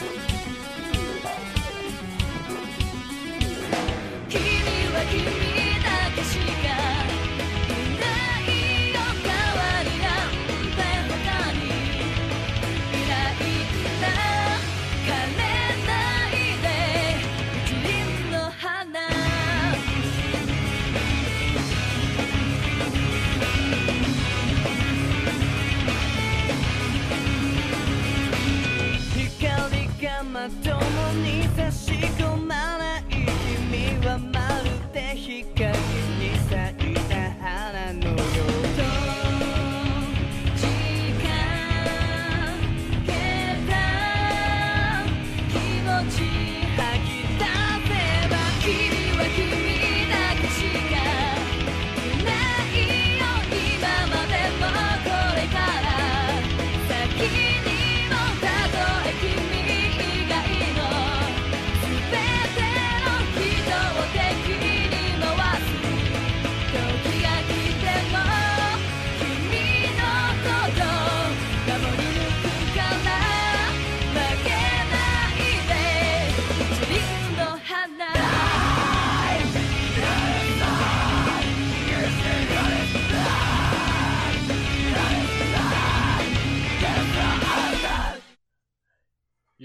君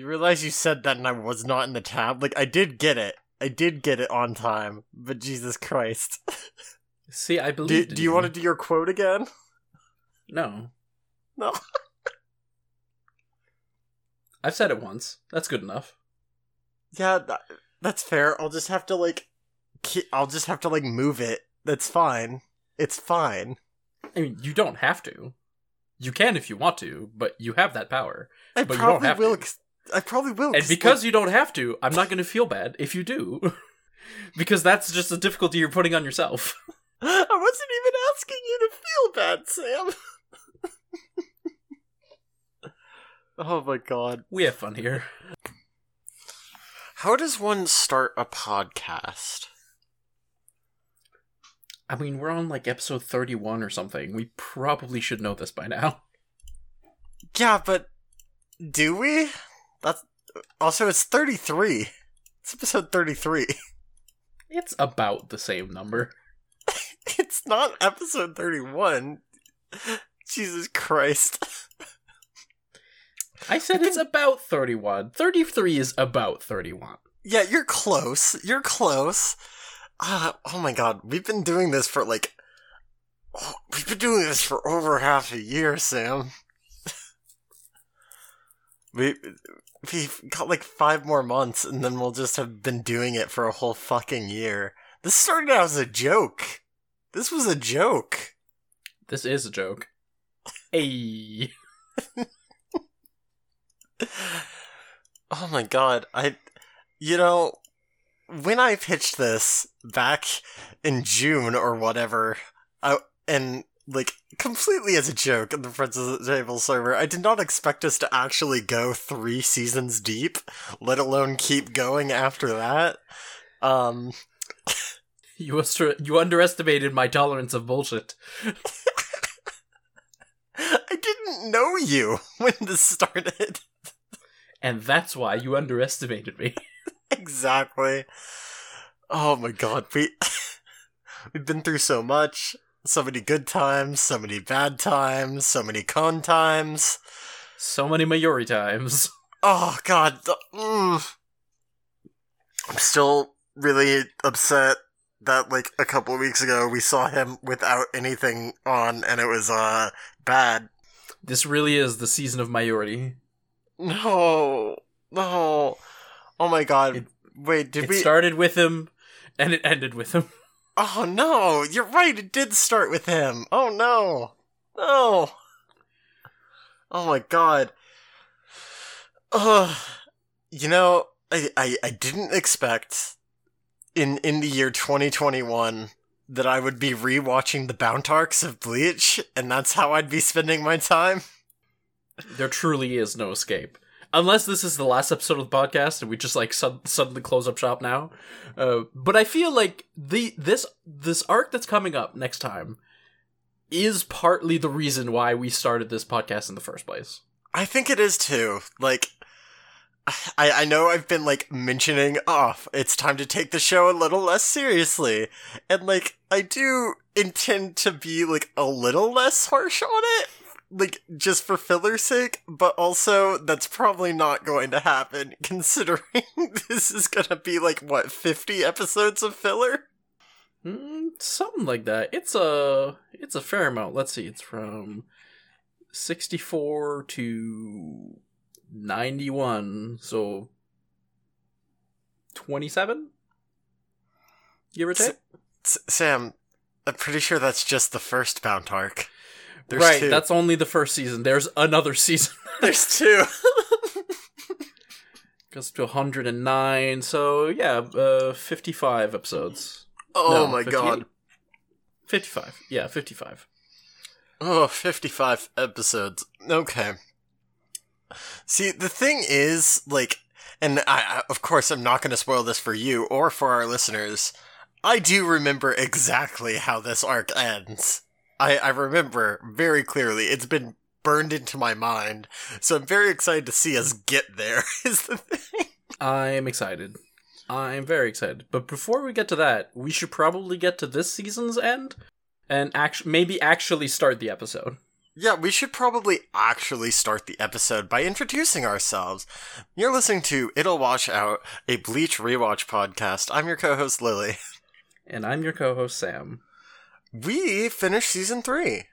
You realize you said that and I was not in the tab? Like, I did get it. I did get it on time, but Jesus Christ. See, I believe. do you want to do your quote again? No, No. I've said it once. That's good enough. Yeah, that, that's fair. I'll just have to, like, ki- I'll just have to, like, move it. That's fine. It's fine. I mean, you don't have to. You can if you want to, but you have that power. I But you don't probably have will. to. I probably will. And because you don't have to, I'm not going to feel bad if you do. because that's just a difficulty you're putting on yourself. I wasn't even asking you to feel bad, Sam. oh my god. We have fun here. How does one start a podcast? I mean, we're on like episode 31 or something. We probably should know this by now. Yeah, but do we? That's also it's 33. It's episode 33. It's about the same number. It's not episode 31. Jesus Christ. I said it's about 31. 33 is about 31. Yeah, you're close. You're close. Uh, oh my god, we've been doing this for like. Oh, we've been doing this for over half a year, Sam. we we've got like five more months, and then we'll just have been doing it for a whole fucking year. This started out as a joke. This was a joke. This is a joke. Hey. Oh my god, I you know when I pitched this back in June or whatever, I and like completely as a joke in the Friends of the Table server, I did not expect us to actually go three seasons deep, let alone keep going after that. Um You, you underestimated my tolerance of bullshit. I didn't know you when this started. And that's why you underestimated me. exactly. Oh my god, we we've been through so much. So many good times, so many bad times, so many con times. So many Mayuri times. Oh god, mm. I'm still really upset that like a couple of weeks ago we saw him without anything on and it was uh bad. This really is the season of Mayuri. No. No. Oh my god. It- Wait, did it we started with him, and it ended with him. Oh no, you're right, it did start with him. Oh no. No. Oh my god. Ugh. You know, I, I, I didn't expect in in the year 2021 that I would be rewatching the Bount arcs of Bleach, and that's how I'd be spending my time. There truly is no escape. Unless this is the last episode of the podcast and we just like sud- suddenly close up shop now. Uh, but I feel like the this this arc that's coming up next time is partly the reason why we started this podcast in the first place. I think it is too. Like, I, I know I've been like mentioning off. it's time to take the show a little less seriously. And like I do intend to be like a little less harsh on it. Like just for filler's sake, but also that's probably not going to happen considering this is gonna be like what, fifty episodes of filler? Mm, something like that. It's a it's a fair amount. Let's see. It's from 64 to 91, so 27 give or take. S- Sam, I'm pretty sure that's just the first Bount arc. There's right, two. that's only the first season. There's another season. There's two. Goes to 109. So, yeah, uh 55 episodes. oh No, my 58? god. 55. Yeah, 55. Oh, 55 episodes. Okay. See, the thing is, like, and I, I of course, I'm not going to spoil this for you or for our listeners. I do remember exactly how this arc ends. I, I remember very clearly. It's been burned into my mind. So I'm very excited to see us get there, is the thing. I'm excited. I'm very excited. But before we get to that, we should probably get to this season's end and act- maybe actually start the episode. Yeah, we should probably actually start the episode by introducing ourselves. You're listening to It'll Wash Out, a Bleach rewatch podcast. I'm your co-host Lily. And I'm your co-host Sam. We finished season three.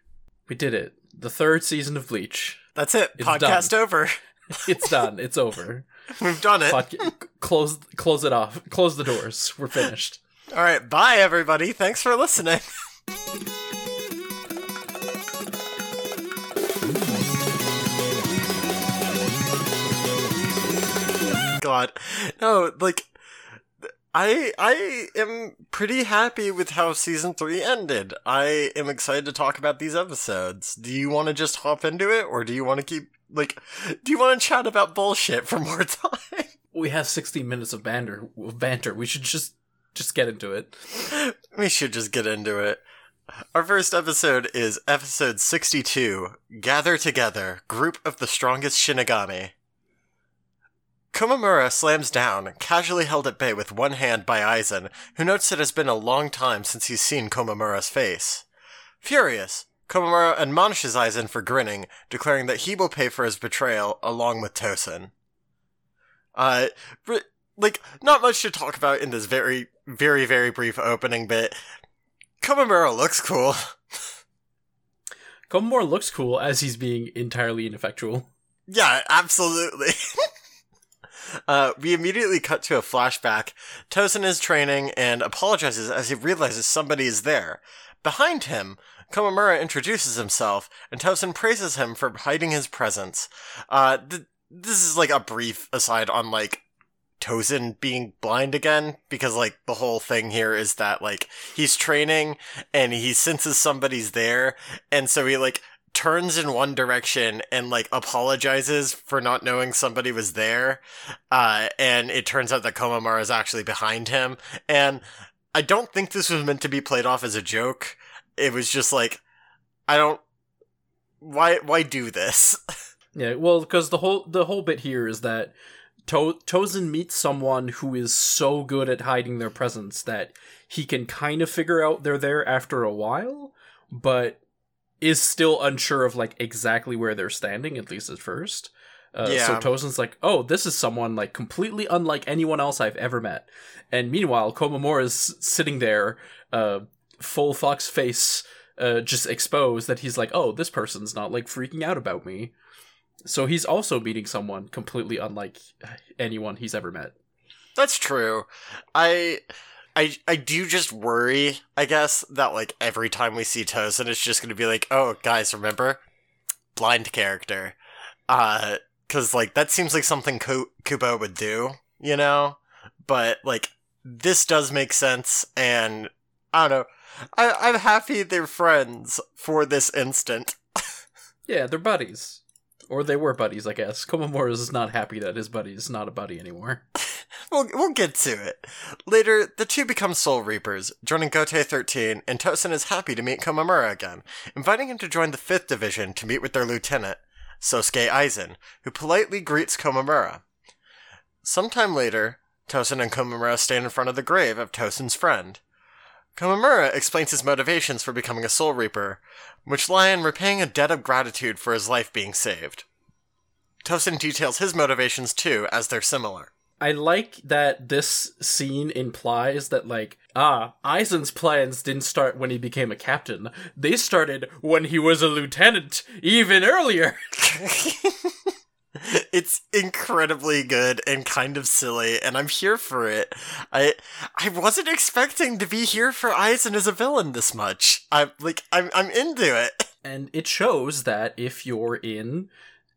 We did it. The third season of Bleach. That's it. It's Podcast over. It's done. it's over. We've done it. Podca- close close it off. Close the doors. We're finished. All right. Bye, everybody. Thanks for listening. God, no, like. I I am pretty happy with how season 3 ended. I am excited to talk about these episodes. Do you want to just hop into it or do you want to keep like do you want to chat about bullshit for more time? We have 60 minutes of banter. Of banter. We should just just get into it. We should just get into it. Our first episode is episode 62 Gather Together, Group of the Strongest Shinigami. Komamura slams down, casually held at bay with one hand by Aizen, who notes it has been a long time since he's seen Komamura's face. Furious, Komamura admonishes Aizen for grinning, declaring that he will pay for his betrayal along with Tosen. Uh, like, not much to talk about in this very, very, very brief opening bit. Komamura looks cool. Komamura looks cool as he's being entirely ineffectual. Yeah, absolutely. uh, we immediately cut to a flashback. Tosen is training and apologizes as he realizes somebody is there. Behind him, Komamura introduces himself, and Tosen praises him for hiding his presence. Uh, th- this is like a brief aside on like Tosen being blind again, because like the whole thing here is that like he's training and he senses somebody's there, and so he like turns in one direction and like apologizes for not knowing somebody was there. Uh, and it turns out that Komamura is actually behind him. And I don't think this was meant to be played off as a joke. It was just like, I don't, why, why do this? Yeah, well, because the whole the whole bit here is that to- Tozen meets someone who is so good at hiding their presence that he can kind of figure out they're there after a while, but is still unsure of like exactly where they're standing, at least at first. Uh, So Yeah. Tozen's like, "Oh, this is someone like completely unlike anyone else I've ever met." And meanwhile, Komamura is sitting there, uh, full fox face, uh, just exposed. That he's like, "Oh, this person's not like freaking out about me." So he's also meeting someone completely unlike anyone he's ever met. That's true. I I I do just worry, I guess, that like every time we see Tosen it's just gonna be like, oh guys, remember? Blind character. Uh cause like that seems like something Ku- Kubo would do, you know? But like this does make sense and I don't know. I, I'm happy they're friends for this instant. Yeah, they're buddies. Or they were buddies, I guess. Komamura is not happy that his buddy is not a buddy anymore. We'll, we'll get to it. Later, the two become Soul Reapers, joining Gotei 13, and Tosen is happy to meet Komamura again, inviting him to join the 5th Division to meet with their lieutenant, Sosuke Aizen, who politely greets Komamura. Sometime later, Tosen and Komamura stand in front of the grave of Tosen's friend. Komamura explains his motivations for becoming a Soul Reaper, which lie in repaying a debt of gratitude for his life being saved. Tosen details his motivations too, as they're similar. I like that this scene implies that, like, ah, Aizen's plans didn't start when he became a captain. They started when he was a lieutenant, even earlier. it's incredibly good and kind of silly, and I'm here for it. I I wasn't expecting to be here for Aizen as a villain this much. I'm like I'm I'm into it. And it shows that if you're in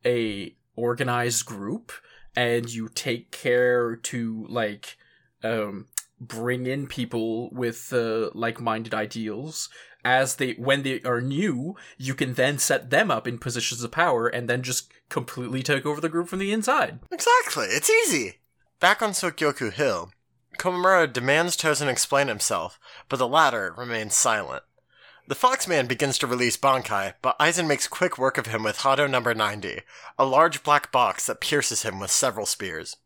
a organized group and you take care to like um bring in people with uh, like-minded ideals as they when they are new you can then set them up in positions of power and then just completely take over the group from the inside Exactly, it's easy. Back on Sokyoku Hill, Komamura demands Tosen explain himself, but the latter remains silent. The Foxman begins to release Bankai, but Aizen makes quick work of him with Hado number 90, a large black box that pierces him with several spears.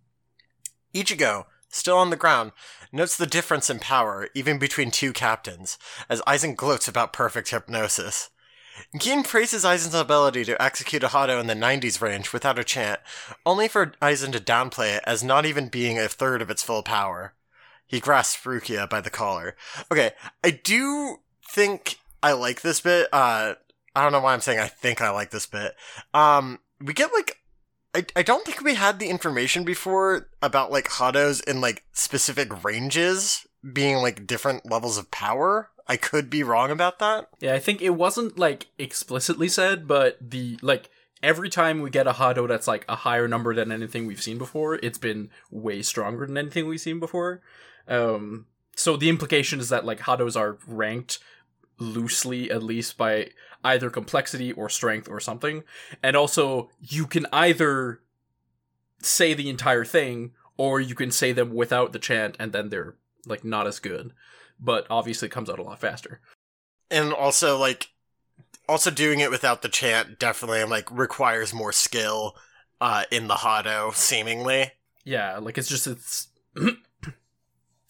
Ichigo, still on the ground, notes the difference in power even between two captains, as Aizen gloats about perfect hypnosis. Gin praises Aizen's ability to execute a Hado in the 90s range without a chant, only for Aizen to downplay it as not even being a third of its full power. He grasps Rukia by the collar. Okay, I do think I like this bit. Uh, I don't know why I'm saying I think I like this bit. Um, we get like, I, I don't think we had the information before about like Hados in like specific ranges being like different levels of power. I could be wrong about that. yeah i think it wasn't like explicitly said but the like every time we get a hado that's like a higher number than anything we've seen before it's been way stronger than anything we've seen before um so the implication is that like hados are ranked loosely at least by either complexity or strength or something. And also you can either say the entire thing or you can say them without the chant and then they're like not as good. But obviously it comes out a lot faster. And also like, also doing it without the chant definitely like requires more skill, uh, in the Hado, seemingly. yeah like it's just it's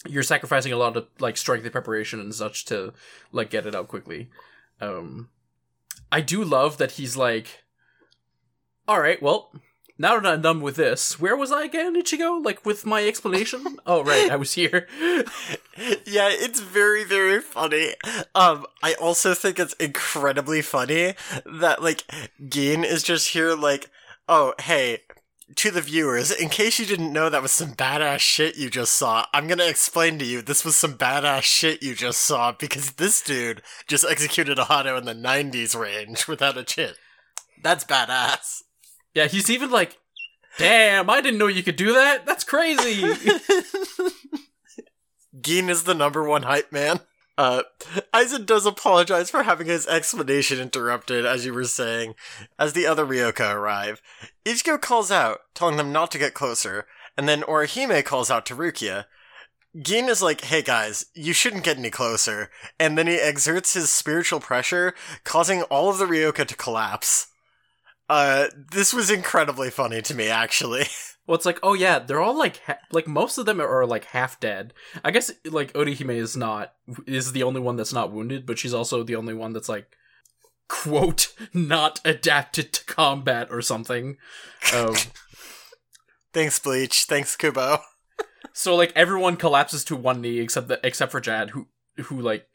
you're sacrificing a lot of like strength and preparation and such to like get it out quickly. Um i do love that he's like all right well now that i'm done with this where was i again ichigo? Like with my explanation? Oh right i was here. Yeah, it's very, very funny. Um, I also think it's incredibly funny that, like, Gin is just here, like, oh, hey, to the viewers, in case you didn't know that was some badass shit you just saw, I'm gonna explain to you this was some badass shit you just saw because this dude just executed a Hado in the 90s range without a chit. That's badass. yeah he's even like damn i didn't know you could do that that's crazy Gin is the number one hype man. Uh, Aizen does apologize for having his explanation interrupted, as you were saying, as the other Ryoka arrive. Ichigo calls out, telling them not to get closer, and then Orihime calls out to Rukia. Gin is like, hey guys, you shouldn't get any closer, and then he exerts his spiritual pressure, causing all of the Ryoka to collapse. Uh, this was incredibly funny to me, actually. Well, it's like, oh yeah, they're all like, ha- like most of them are like half dead. I guess like Orihime is not is the only one that's not wounded, but she's also the only one that's like, quote, not adapted to combat or something. Um, Thanks, Bleach. Thanks, Kubo. so like everyone collapses to one knee except the, except for Chad, who who like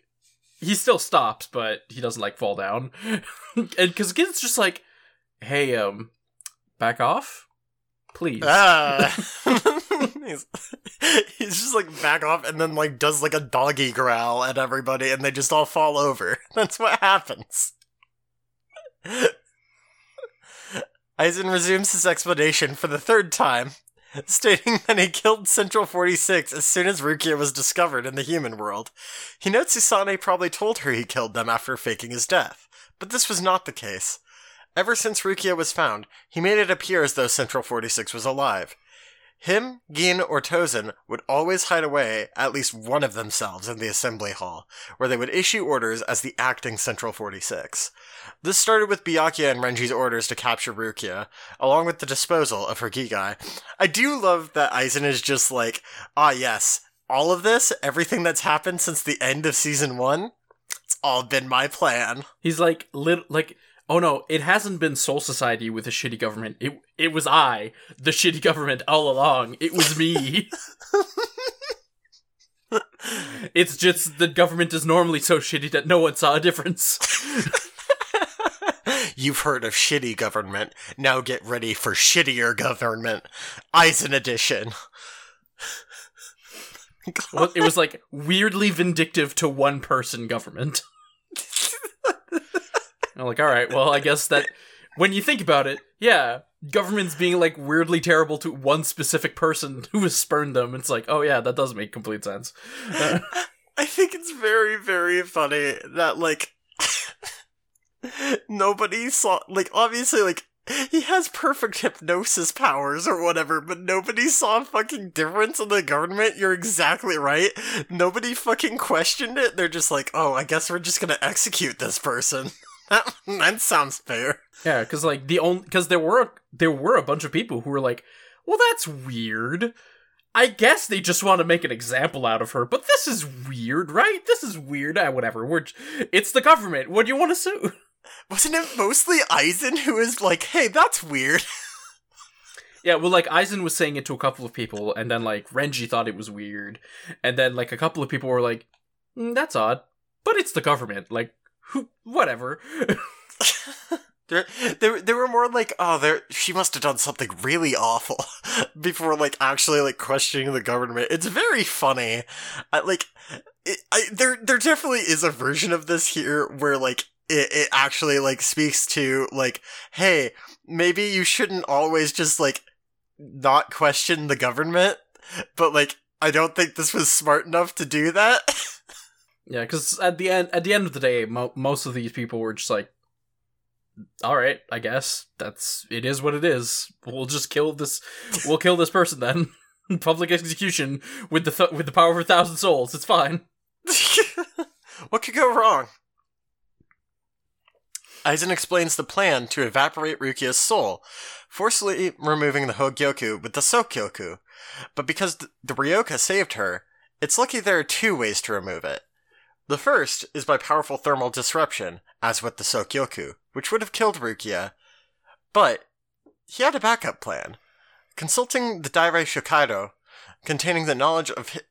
he still stops, but he doesn't like fall down, and because Gin's just like, hey, um, back off, please. Ah. he's, he's just like back off and then like does like a doggy growl at everybody and they just all fall over. That's what happens. Aizen resumes his explanation for the third time, stating that he killed Central 46 as soon as Rukia was discovered in the human world. He notes Isane probably told her he killed them after faking his death, but this was not the case. Ever since Rukia was found, he made it appear as though Central 46 was alive. Him, Gin, or Tozen would always hide away at least one of themselves in the assembly hall, where they would issue orders as the acting Central 46. This started with Byakuya and Renji's orders to capture Rukia, along with the disposal of her Gigai. I do love that Aizen is just like, ah yes, all of this, everything that's happened since the end of season one, it's all been my plan. He's like, lit- like, oh no, it hasn't been Soul Society with a shitty government. It it was I, the shitty government all along. It was me. it's just the government is normally so shitty that no one saw a difference. You've heard of shitty government. Now get ready for shittier government. Aizen edition. Well, it was like weirdly vindictive to one person government. I'm like, all right, well, I guess that when you think about it, yeah, governments being like weirdly terrible to one specific person who has spurned them, it's like, oh yeah, that does make complete sense. Uh, I think it's very, very funny that, like, nobody saw, like, obviously, like, he has perfect hypnosis powers or whatever, but nobody saw a fucking difference in the government. You're exactly right. Nobody fucking questioned it. They're just like, oh, I guess we're just gonna execute this person. that, that sounds fair. yeah, because like the only because there were there were a bunch of people who were like, well, that's weird. I guess they just want to make an example out of her, but this is weird, right? This is weird. Ah, whatever. We're it's the government. What do you want to sue? Wasn't it mostly Aizen who was like, hey, that's weird? Yeah, well, like Aizen was saying it to a couple of people, and then like Renji thought it was weird, and then like a couple of people were like, "Mm, "That's odd," but it's the government. Like? Whatever. There, there, they were more like, oh, there. She must have done something really awful before, like, actually, like, questioning the government. It's very funny. I, like, it, I, there, there definitely is a version of this here where, like, it, it actually, like, speaks to, like, hey, maybe you shouldn't always just, like, not question the government, but, like, I don't think this was smart enough to do that. Yeah, because at the end, at the end of the day, mo- most of these people were just like, "All right, I guess that's it is what it is. We'll just kill this. We'll kill this person then." Public execution with the th- with the power of a thousand souls. It's fine. what could go wrong? Aizen explains the plan to evaporate Rukia's soul, forcibly removing the Hogyoku with the Sokyoku. But because the Ryoka saved her, it's lucky there are two ways to remove it. The first is by powerful thermal disruption, as with the Sokyoku, which would have killed Rukia. But he had a backup plan. Consulting the Dairei Shokaido, containing the knowledge of hi-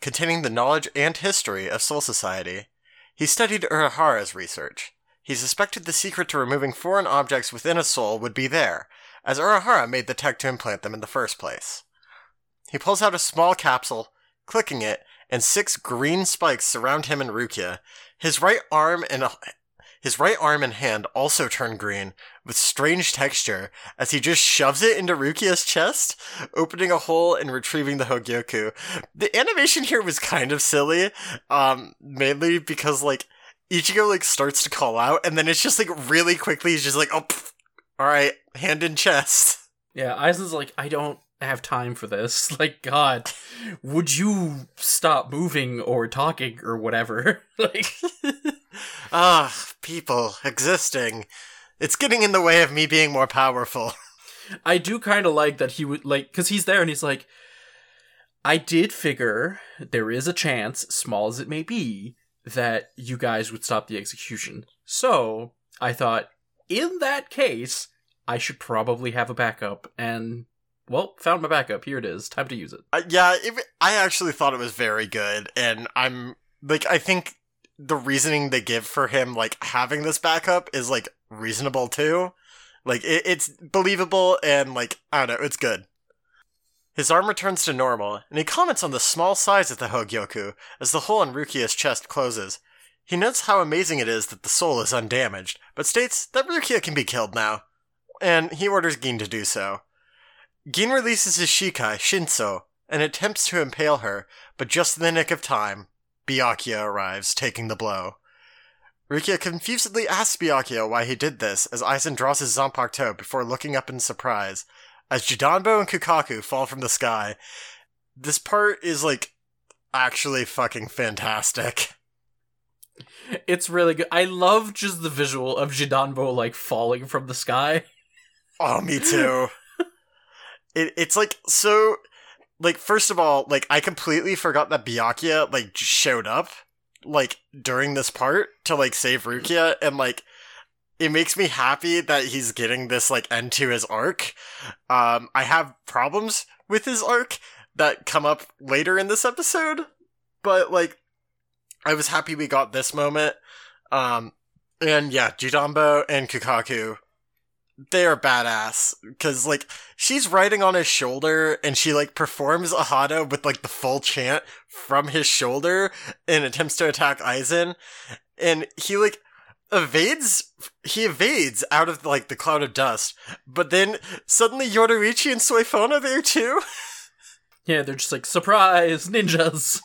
containing the knowledge and history of Soul Society, he studied Urahara's research. He suspected the secret to removing foreign objects within a soul would be there, as Urahara made the tech to implant them in the first place. He pulls out a small capsule, clicking it, and six green spikes surround him and Rukia. His right arm and his right arm and hand also turn green, with strange texture, as he just shoves it into Rukia's chest, opening a hole and retrieving the Hogyoku. The animation here was kind of silly, um, mainly because, like, Ichigo, like, starts to call out, and then it's just, like, really quickly, he's just like, oh, pff, alright, hand in chest. Yeah, Aizen's like, I don't have time for this. Like, God, would you stop moving or talking or whatever? like, Ah, people existing. It's getting in the way of me being more powerful. I do kind of like that he would like because he's there and he's like, I did figure there is a chance, small as it may be, that you guys would stop the execution. So I thought, in that case, I should probably have a backup. And well, found my backup. Here it is. Time to use it. Uh, yeah, it, I actually thought it was very good, and I'm like, I think the reasoning they give for him like having this backup is like reasonable too. Like it, it's believable and like I don't know, it's good. His arm returns to normal, and he comments on the small size of the Hogyoku as the hole in Rukia's chest closes. He notes how amazing it is that the soul is undamaged, but states that Rukia can be killed now, and he orders Gin to do so. Gin releases his Shikai, Shinso, and attempts to impale her, but just in the nick of time, Byakuya arrives, taking the blow. Rukia confusedly asks Byakuya why he did this, as Aizen draws his Zanpakuto before looking up in surprise. as Jidanbo and Kukaku fall from the sky. This part is like actually fucking fantastic. It's really good. I love just the visual of Jidanbo like falling from the sky. Oh, me too. it, it's like so like first of all, like I completely forgot that Byakuya like showed up like during this part to like save Rukia and like it makes me happy that he's getting this like end to his arc. Um I have problems with his arc that come up later in this episode, but like I was happy we got this moment. Um and yeah, Jidanbo and Kukaku they are badass because like she's riding on his shoulder and she like performs a hana with like the full chant from his shoulder and attempts to attack Aizen. And he like evades he evades out of like the cloud of dust. But then suddenly Yoruichi and Soifon are there too? Yeah, they're just like surprise ninjas.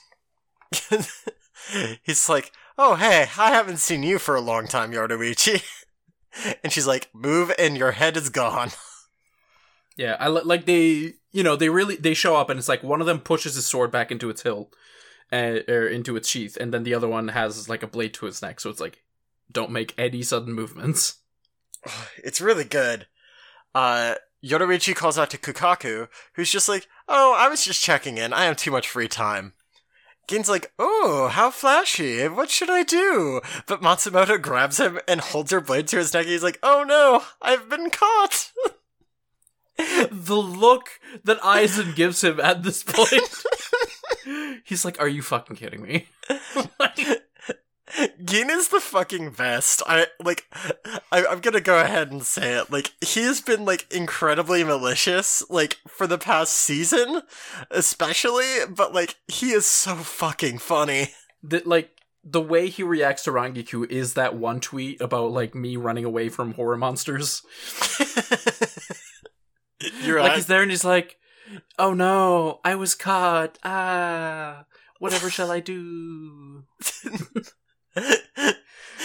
he's like oh hey I haven't seen you for a long time Yoruichi and she's like move and your head is gone Yeah, I like they, you know, they really they show up and it's like one of them pushes his sword back into its hilt, uh, or into its sheath, and then the other one has like a blade to its neck. So it's like, don't make any sudden movements. It's really good. Uh, Yoruichi calls out to Kukaku, who's just like, Oh, I was just checking in. I have too much free time. Gin's like, Oh, how flashy. What should I do? But Matsumoto grabs him and holds her blade to his neck. He's like, Oh no, I've been caught. the look that Aizen gives him at this point, he's like, "Are you fucking kidding me?" Gin is the fucking best. I like. I, I'm gonna go ahead and say it. Like he has been like incredibly malicious, like for the past season, especially. But like he is so fucking funny. that like the way he reacts to Rangiku is that one tweet about like me running away from horror monsters. You're Like right. he's there and he's like, "Oh no, I was caught. Ah, whatever shall I do?"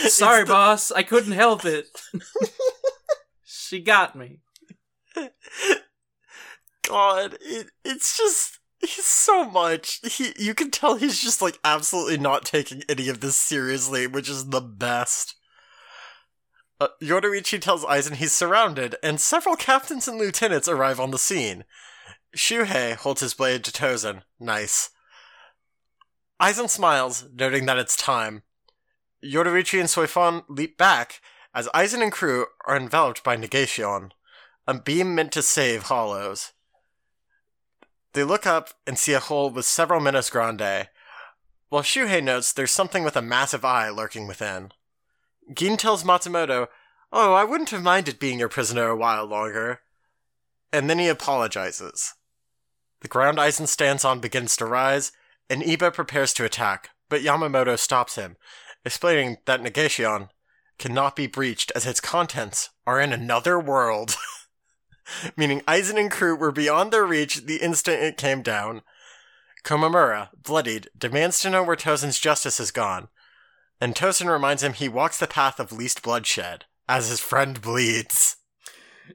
Sorry, the- boss, I couldn't help it. she got me. God, it, it's just he's so much. He you can tell he's just like absolutely not taking any of this seriously, which is the best. Uh, Yoruichi tells Aizen he's surrounded, and several captains and lieutenants arrive on the scene. Shuhei holds his blade to Tozen. Nice. Aizen smiles, noting that it's time. Yoruichi and Soifon leap back as Aizen and crew are enveloped by Negation, a beam meant to save Hollows. They look up and see a hole with several Menos Grande, while Shuhei notes there's something with a massive eye lurking within. Gin tells Matsumoto, Oh, I wouldn't have minded being your prisoner a while longer. And then he apologizes. The ground Aizen stands on begins to rise, and Iba prepares to attack, but Yamamoto stops him, explaining that Negation cannot be breached as its contents are in another world. Meaning Aizen and crew were beyond their reach the instant it came down. Komamura, bloodied, demands to know where Tozen's justice has gone, and Tozen reminds him he walks the path of least bloodshed, as his friend bleeds.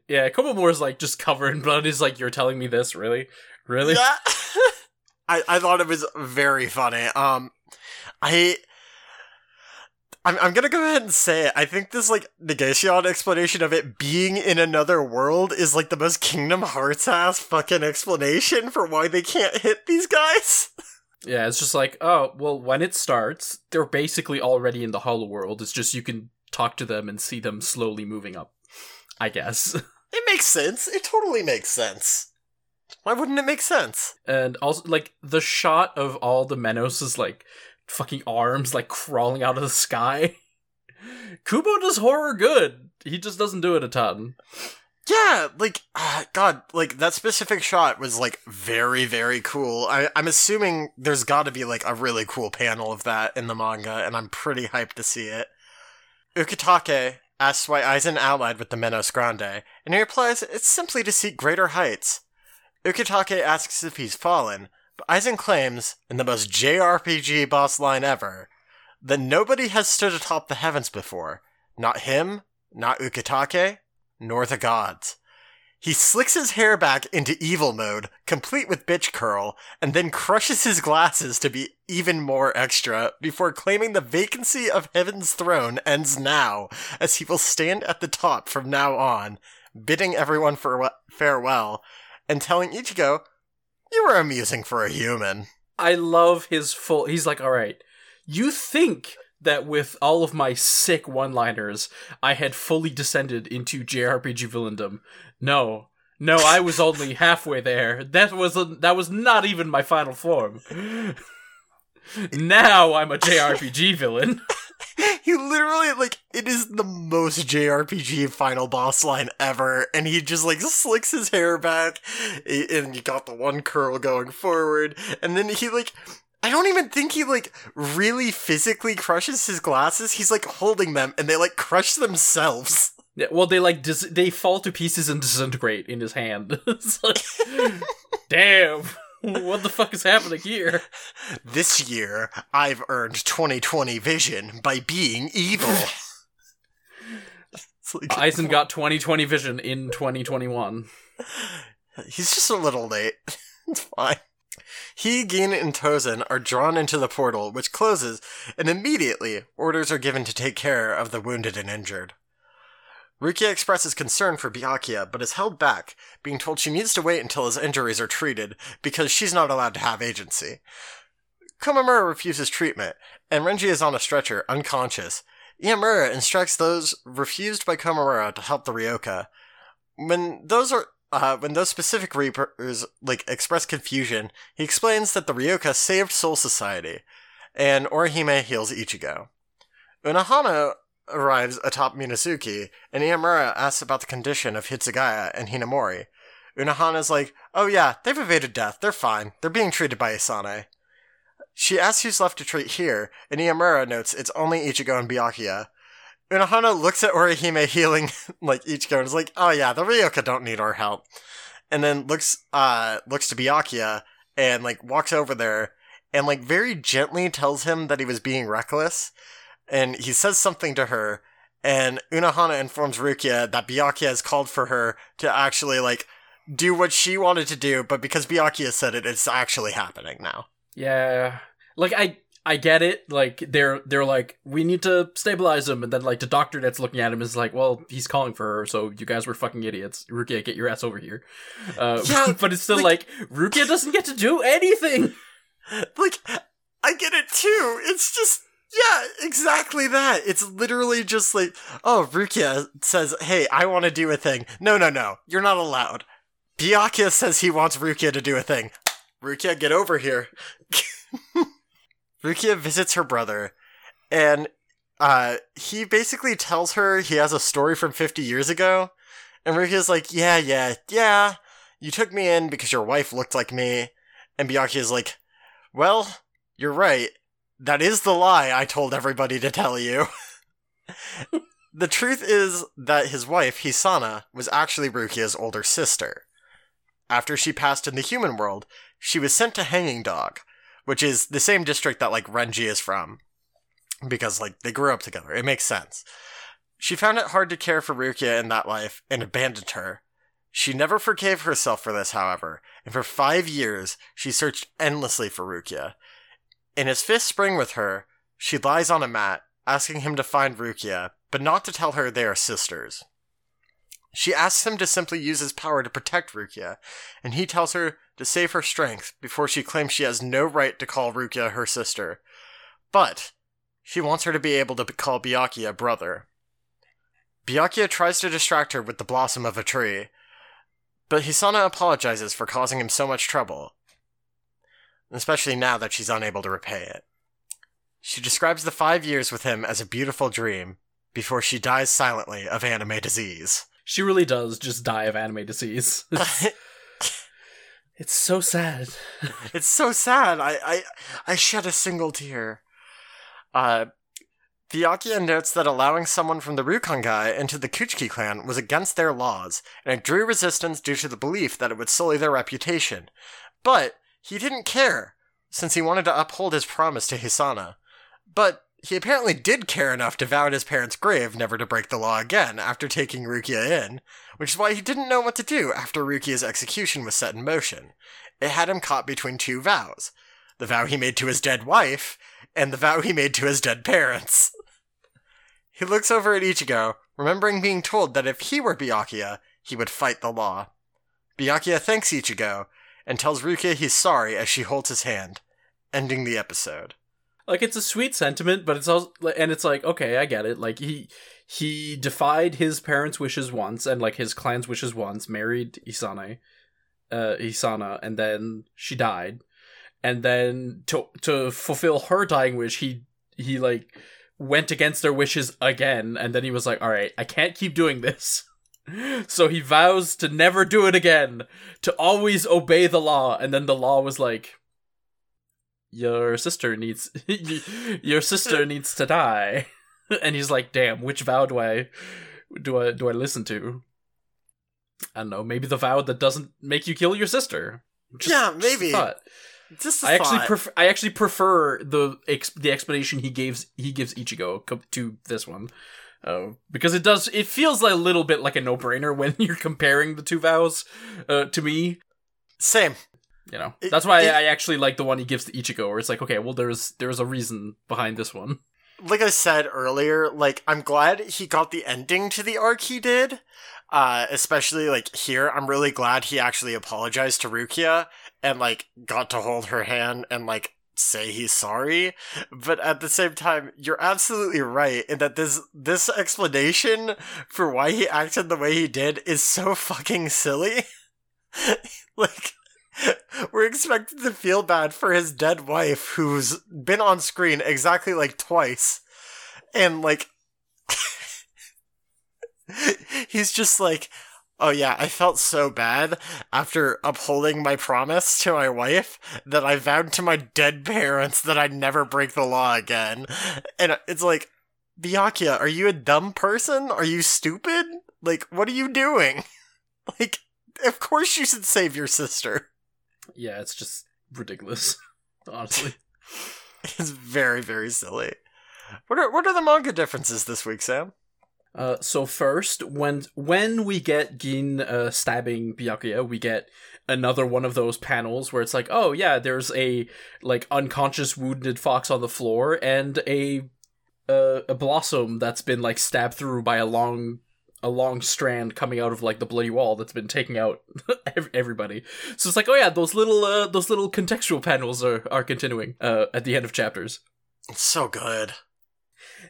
Yeah, Komamura's like just covered in blood. He's like, "You're telling me this, really, really?" Yeah. I, I thought it was very funny. Um, I, I'm, I'm gonna go ahead and say it. I think this like negation explanation of it being in another world is like the most Kingdom Hearts ass fucking explanation for why they can't hit these guys. Yeah, it's just like, oh, well, when it starts, they're basically already in the hollow world. It's just you can talk to them and see them slowly moving up. I guess. It makes sense. It totally makes sense. Why wouldn't it make sense? and also, like, the shot of all the Menos' is like fucking arms like crawling out of the sky. Kubo does horror good. He just doesn't do it a ton. Yeah, like God, like that specific shot was like very, very cool. I, I'm assuming there's got to be like a really cool panel of that in the manga, and I'm pretty hyped to see it. Ukitake asks why Aizen allied with the Menos Grande, and he replies it's simply to seek greater heights. Ukitake asks if he's fallen, but Aizen claims, in the most JRPG boss line ever, that nobody has stood atop the heavens before. Not him, not Ukitake, nor the gods. He slicks his hair back into evil mode, complete with bitch curl, and then crushes his glasses to be even more extra before claiming the vacancy of Heaven's throne ends now, as he will stand at the top from now on, bidding everyone farewell, and telling Ichigo, You were amusing for a human. I love his full. He's like, all right, you think that with all of my sick one-liners, I had fully descended into JRPG villaindom. No, no, I was only halfway there. That was a, that was not even my final form. now I'm a JRPG villain. he literally like it is the most JRPG final boss line ever, and he just like slicks his hair back, and you got the one curl going forward, and then he like I don't even think he like really physically crushes his glasses. He's like holding them and they like crush themselves. Yeah, well, they like dis- they fall to pieces and disintegrate in his hand. it's like, damn, what the fuck is happening here? This year, I've earned 2020 vision by being evil. like, Aizen got 2020 vision in 2021. He's just a little late. it's fine. He, Gin, and Tozen are drawn into the portal, which closes, and immediately orders are given to take care of the wounded and injured. Rukia expresses concern for Byakuya, but is held back, being told she needs to wait until his injuries are treated because she's not allowed to have agency. Komamura refuses treatment, and Renji is on a stretcher, unconscious. Imamura instructs those refused by Komamura to help the Ryoka. When those are uh, when those specific Reapers like express confusion, he explains that the Ryoka saved Soul Society, and Orihime heals Ichigo. Unohana arrives atop Minazuki, and Imamura asks about the condition of Hitsugaya and Hinamori. Unohana's like, oh yeah, they've evaded death, they're fine, they're being treated by Isane. She asks who's left to treat here, and Imamura notes it's only Ichigo and Byakuya. Unohana looks at Orihime healing like Ichigo and is like, oh yeah, the Ryoka don't need our help. And then looks uh looks to Byakuya and like walks over there and like very gently tells him that he was being reckless and he says something to her, and Unohana informs Rukia that Byakuya has called for her to actually like do what she wanted to do, but because Byakuya said it, it's actually happening now. Yeah, like I I get it. Like they're they're like we need to stabilize him, and then like the doctor that's looking at him is like, well, he's calling for her, so you guys were fucking idiots. Rukia, get your ass over here. Uh, yeah, but it's still like, like Rukia doesn't get to do anything. Like I get it too. It's just yeah, exactly that. It's literally just like, oh, Rukia says, hey, I want to do a thing. No, no, no, you're not allowed. Byakuya says he wants Rukia to do a thing. Rukia, get over here. Rukia visits her brother, and uh, he basically tells her he has a story from 50 years ago. And Rukia's like, yeah, yeah, yeah, you took me in because your wife looked like me. And Byakuya's like, well, you're right that is the lie I told everybody to tell you. the truth is that his wife, Hisana, was actually Rukia's older sister. After she passed in the human world, she was sent to Hanging Dog, which is the same district that like Renji is from. Because like they grew up together. It makes sense. She found it hard to care for Rukia in that life and abandoned her. She never forgave herself for this, however, and for five years she searched endlessly for Rukia, in his fifth spring with her, she lies on a mat, asking him to find Rukia, but not to tell her they are sisters. She asks him to simply use his power to protect Rukia, and he tells her to save her strength before she claims she has no right to call Rukia her sister. But she wants her to be able to call Byakuya brother. Byakuya tries to distract her with the blossom of a tree, but Hisana apologizes for causing him so much trouble, especially now that she's unable to repay it. She describes the five years with him as a beautiful dream before she dies silently of anime disease. She really does just die of anime disease. It's, so sad. it's so sad. I, I I shed a single tear. Uh Byakuya notes that allowing someone from the Rukongai into the Kuchiki clan was against their laws, and it drew resistance due to the belief that it would sully their reputation. But he didn't care, since he wanted to uphold his promise to Hisana. But he apparently did care enough to vow at his parents' grave never to break the law again after taking Rukia in, which is why he didn't know what to do after Rukia's execution was set in motion. It had him caught between two vows the vow he made to his dead wife, and the vow he made to his dead parents. He looks over at Ichigo, remembering being told that if he were Byakuya, he would fight the law. Byakuya thanks Ichigo and tells Rukia he's sorry as she holds his hand, ending the episode. like it's a sweet sentiment but it's also and it's like okay i get it. Like he he defied his parents wishes once and like his clan's wishes once married isane uh isana and then she died. And then to to fulfill her dying wish he he like went against their wishes again and then he was like all right i can't keep doing this so he vows to never do it again to always obey the law and then the law was like your sister needs your sister needs to die and he's like damn which vow do i do i do i listen to i don't know maybe the vow that doesn't make you kill your sister Just- Yeah, just maybe. Just a I actually thought. prefer I actually prefer the ex- the explanation he gives he gives Ichigo co- to this one. Uh, because it does it feels like a little bit like a no-brainer when you're comparing the two vows uh, to me Same. you know It- that's why it- I actually like the one he gives to Ichigo where it's like okay well there's there's a reason behind this one like I said earlier, like I'm glad he got the ending to the arc he did. Uh, especially like here, I'm really glad he actually apologized to Rukia and like got to hold her hand and like say he's sorry. But at the same time, you're absolutely right in that this this explanation for why he acted the way he did is so fucking silly. like we're expected to feel bad for his dead wife who's been on screen exactly like twice and like he's just like oh yeah i felt so bad after upholding my promise to my wife that i vowed to my dead parents that i'd never break the law again and it's like Byakuya, are you a dumb person? Are you stupid? Like, what are you doing? Like, of course you should save your sister. yeah it's just ridiculous honestly It's very, very silly. What are what are the manga differences this week, Sam? Uh, so first, when when we get Gin uh, stabbing Byakuya, we get another one of those panels where it's like, oh yeah, there's a like unconscious wounded fox on the floor and a uh, a blossom that's been like stabbed through by a long a long strand coming out of like the bloody wall that's been taking out everybody. So it's like, oh yeah, those little uh, those little contextual panels are are continuing uh, at the end of chapters It's so good.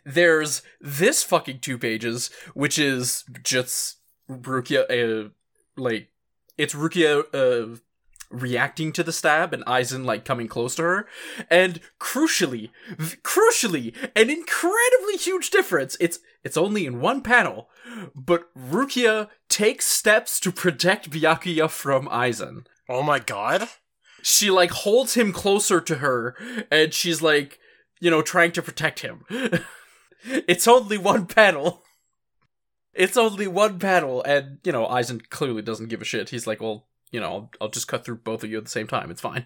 There's this fucking two pages, which is just Rukia, uh, like, it's Rukia, uh, reacting to the stab and Aizen, like, coming close to her. And crucially, v- crucially, an incredibly huge difference. It's, it's only in one panel, but Rukia takes steps to protect Byakuya from Aizen Oh my god. she like holds him closer to her and she's like you know trying to protect him it's only one panel. It's only one panel and you know Aizen clearly doesn't give a shit. He's like well you know i'll, I'll just cut through both of you at the same time. It's fine.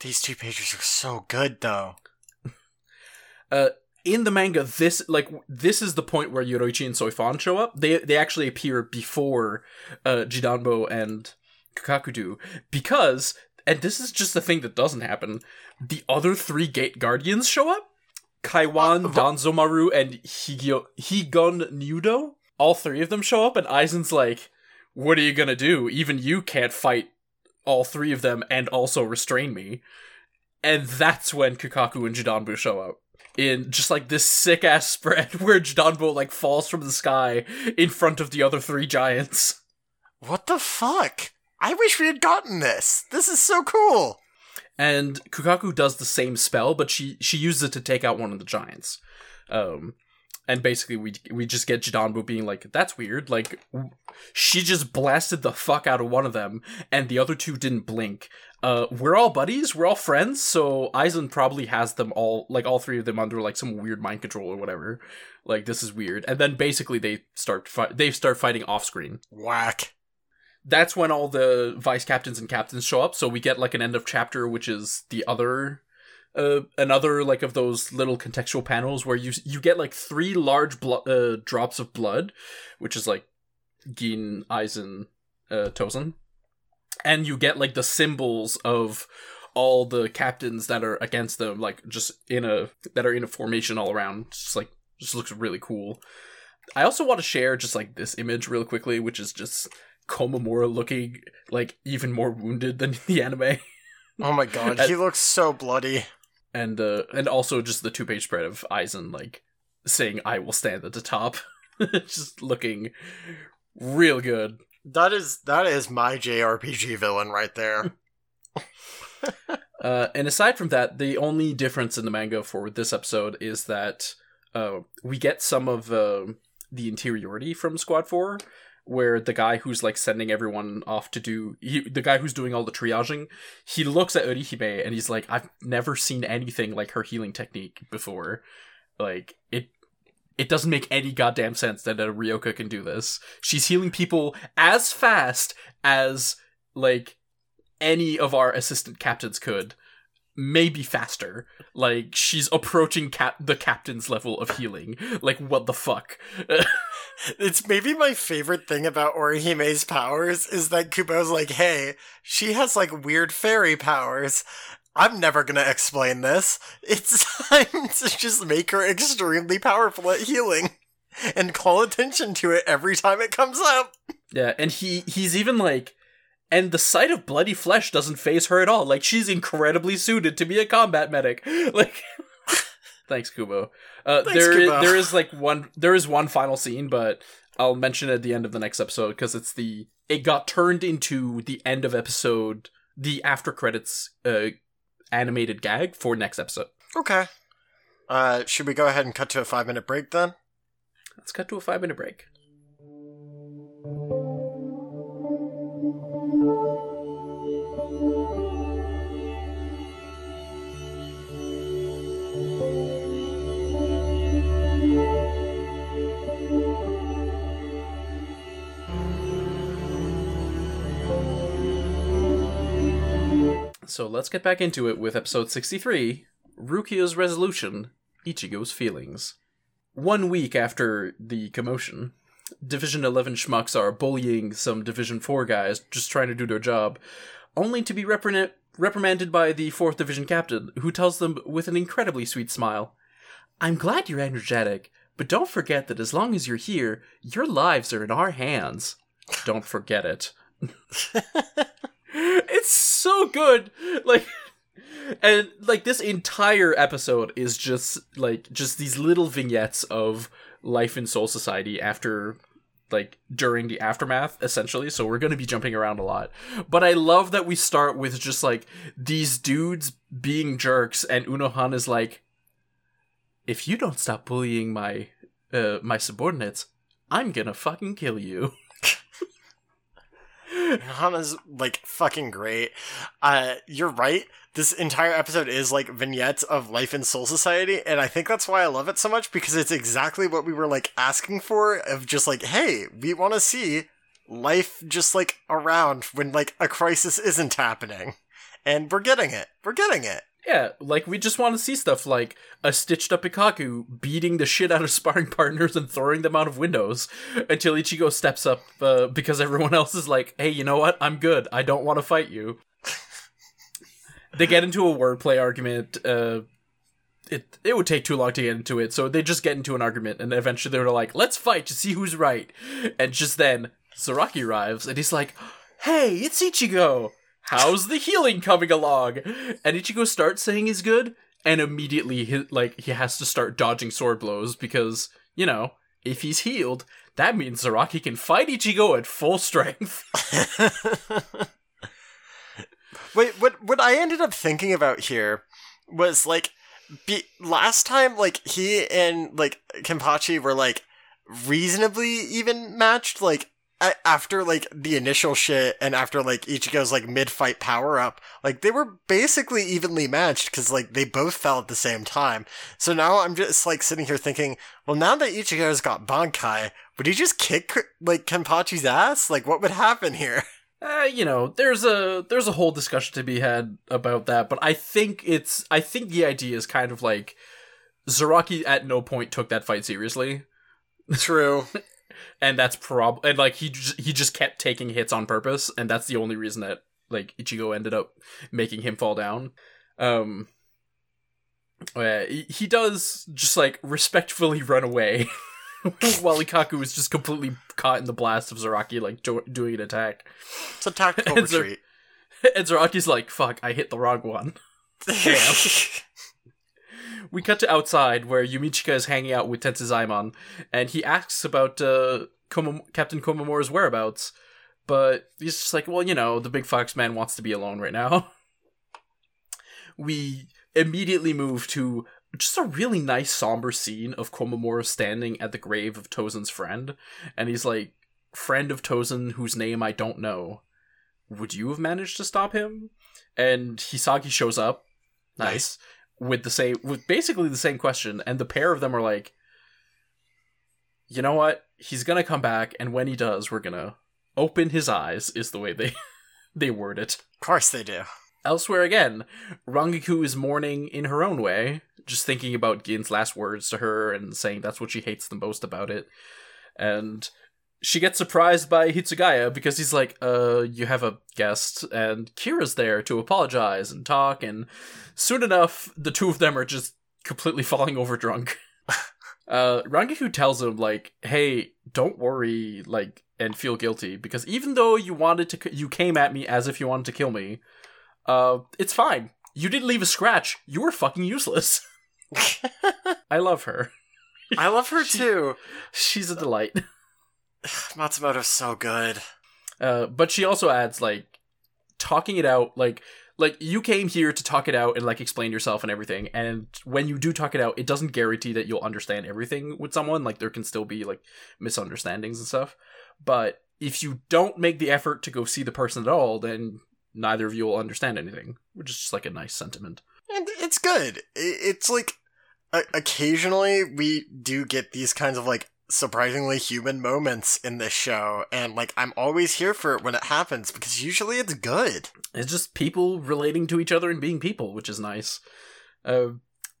These two pages are so good, though. uh in the manga this like this is the point where Yoruichi and Soifon show up. They they actually appear before uh Jidanbo and Kukaku do. Because and this is just the thing that doesn't happen the other three gate guardians show up Kaiwan, Uh, Danzomaru, and Higyo, Higonyudo. All three of them show up, and Aizen's like, What are you gonna do? Even you can't fight all three of them and also restrain me. And that's when Kukaku and Jidanbo show up. In just like this sick ass spread where Jidanbo like falls from the sky in front of the other three giants. What the fuck? I wish we had gotten this. This is so cool. And Kukaku does the same spell, but she she uses it to take out one of the giants. Um, and basically we we just get Jidanbo being like, "That's weird." Like she just blasted the fuck out of one of them, and the other two didn't blink. Uh, we're all buddies, we're all friends, so Aizen probably has them all, like all three of them, under like some weird mind control or whatever. Like this is weird, and then basically they start fi- they start fighting off screen Whack. That's when all the vice captains and captains show up. So we get like an end of chapter, which is the other uh, another like of those little contextual panels where you you get like three large blo- uh, drops of blood, which is like Gin, Aizen, uh, Tosen, and you get like the symbols of all the captains that are against them, like just in a that are in a formation all around. Just like just looks really cool. I also want to share just like this image real quickly, which is just Komamura looking like even more wounded than the anime. Oh my god, he looks so bloody. and uh and also just the two page spread of Aizen like saying I will stand at the top. just looking real good. That is that is my JRPG villain right there. Uh and aside from that, the only difference in the manga for this episode is that uh we get some of uh, the interiority from Squad 4 where the guy who's like sending everyone off to do he, the guy who's doing all the triaging he looks at Orihime and he's like I've never seen anything like her healing technique before. Like it it doesn't make any goddamn sense that a Ryoka can do this. She's healing people as fast as like any of our assistant captains could maybe faster like she's approaching cap- the captain's level of healing like what the fuck It's maybe my favorite thing about Orihime's powers is that Kubo's like, hey, she has like weird fairy powers. I'm never gonna explain this. It's time to just make her extremely powerful at healing and call attention to it every time it comes up. Yeah, and he he's even like and the sight of bloody flesh doesn't phase her at all. Like she's incredibly suited to be a combat medic. Like Thanks, Kubo. Uh Thanks, there is, Kubo. there is like one there is one final scene, but I'll mention it at the end of the next episode because it's the it got turned into the end of episode the after credits uh animated gag for next episode. Okay. Uh, should we go ahead and cut to a five minute break then? Let's cut to a 5 minute break. So let's get back into it with episode 63 Rukia's Resolution Ichigo's Feelings. One week after the commotion, Division 11 schmucks are bullying some Division 4 guys just trying to do their job, only to be reprimand- reprimanded by the 4th Division captain, who tells them with an incredibly sweet smile I'm glad you're energetic, but don't forget that as long as you're here, your lives are in our hands. Don't forget it. it's so good. Like and like this entire episode is just like just these little vignettes of life in Soul Society after like during the aftermath essentially. So we're going to be jumping around a lot. But i love that we start with just like these dudes being jerks and Unohana is like if you don't stop bullying my uh my subordinates i'm gonna fucking kill you Hana's like fucking great. Uh, you're right. This entire episode is like vignettes of life in Soul Society, and I think that's why I love it so much because it's exactly what we were like asking for. Of just like, hey, we want to see life just like around when like a crisis isn't happening, and we're getting it. We're getting it. Yeah, like we just want to see stuff like a stitched up Ikkaku beating the shit out of sparring partners and throwing them out of windows until Ichigo steps up uh, because everyone else is like, "Hey, you know what? I'm good. I don't want to fight you." they get into a wordplay argument. Uh, it it would take too long to get into it, so they just get into an argument, and eventually they're like, "Let's fight to see who's right." And just then, Zaraki arrives, and he's like, "Hey, it's Ichigo." How's the healing coming along? And Ichigo starts saying he's good, and immediately he like he has to start dodging sword blows because you know if he's healed, that means Zaraki can fight Ichigo at full strength. Wait, what what I ended up thinking about here was like be, last time like he and like Kenpachi were like reasonably even matched like after like the initial shit and after like Ichigo's like mid-fight power up like they were basically evenly matched cuz like they both fell at the same time. So now I'm just like sitting here thinking, well now that Ichigo's got Bankai, would he just kick like Kenpachi's ass? Like what would happen here? Uh, you know, there's a there's a whole discussion to be had about that, but I think it's I think the idea is kind of like Zaraki at no point took that fight seriously, True. and that's prob and like he just, he just kept taking hits on purpose, and that's the only reason that like Ichigo ended up making him fall down. Um, uh, he, does just like respectfully run away. While Ikkaku is just completely caught in the blast of Zaraki, like do- doing an attack. It's a tactical It's a- retreat. And Zaraki's like, fuck, I hit the wrong one. We cut to outside where Yumichika is hanging out with Tetsuzaemon, and he asks about uh, Captain Komamura's whereabouts, but he's just like, well, you know, the big fox man wants to be alone right now. we immediately move to just a really nice somber scene of Komamora standing at the grave of Tosen's friend, and he's like, friend of Tozen whose name I don't know. Would you have managed to stop him? And Hisagi shows up. Nice. With the same with basically the same question, and the pair of them are like, you know what? He's gonna come back, and when he does, we're gonna open his eyes, is the way they they word it. Of course they do. Elsewhere again, Rangiku is mourning in her own way, just thinking about Gin's last words to her and saying that's what she hates the most about it. And she gets surprised by Hitsugaya because he's like, uh, you have a guest, and Kira's there to apologize and talk, and soon enough, the two of them are just completely falling over drunk. uh, Rangiku tells him, like, hey, don't worry, like, and feel guilty, because even though you wanted to, you came at me as if you wanted to kill me, uh, it's fine. You didn't leave a scratch. You were fucking useless. I love her. I love her She- too. She's a delight. Matsumoto's so good. Uh, but she also adds like talking it out, like like you came here to talk it out and like explain yourself and everything. And when you do talk it out, it doesn't guarantee that you'll understand everything with someone. Like there can still be like misunderstandings and stuff. But if you don't make the effort to go see the person at all, then neither of you will understand anything, which is just like a nice sentiment. And it's good. It's like occasionally we do get these kinds of like surprisingly human moments in this show, and like I'm always here for it when it happens because usually it's good. It's just people relating to each other and being people, which is nice. Uh,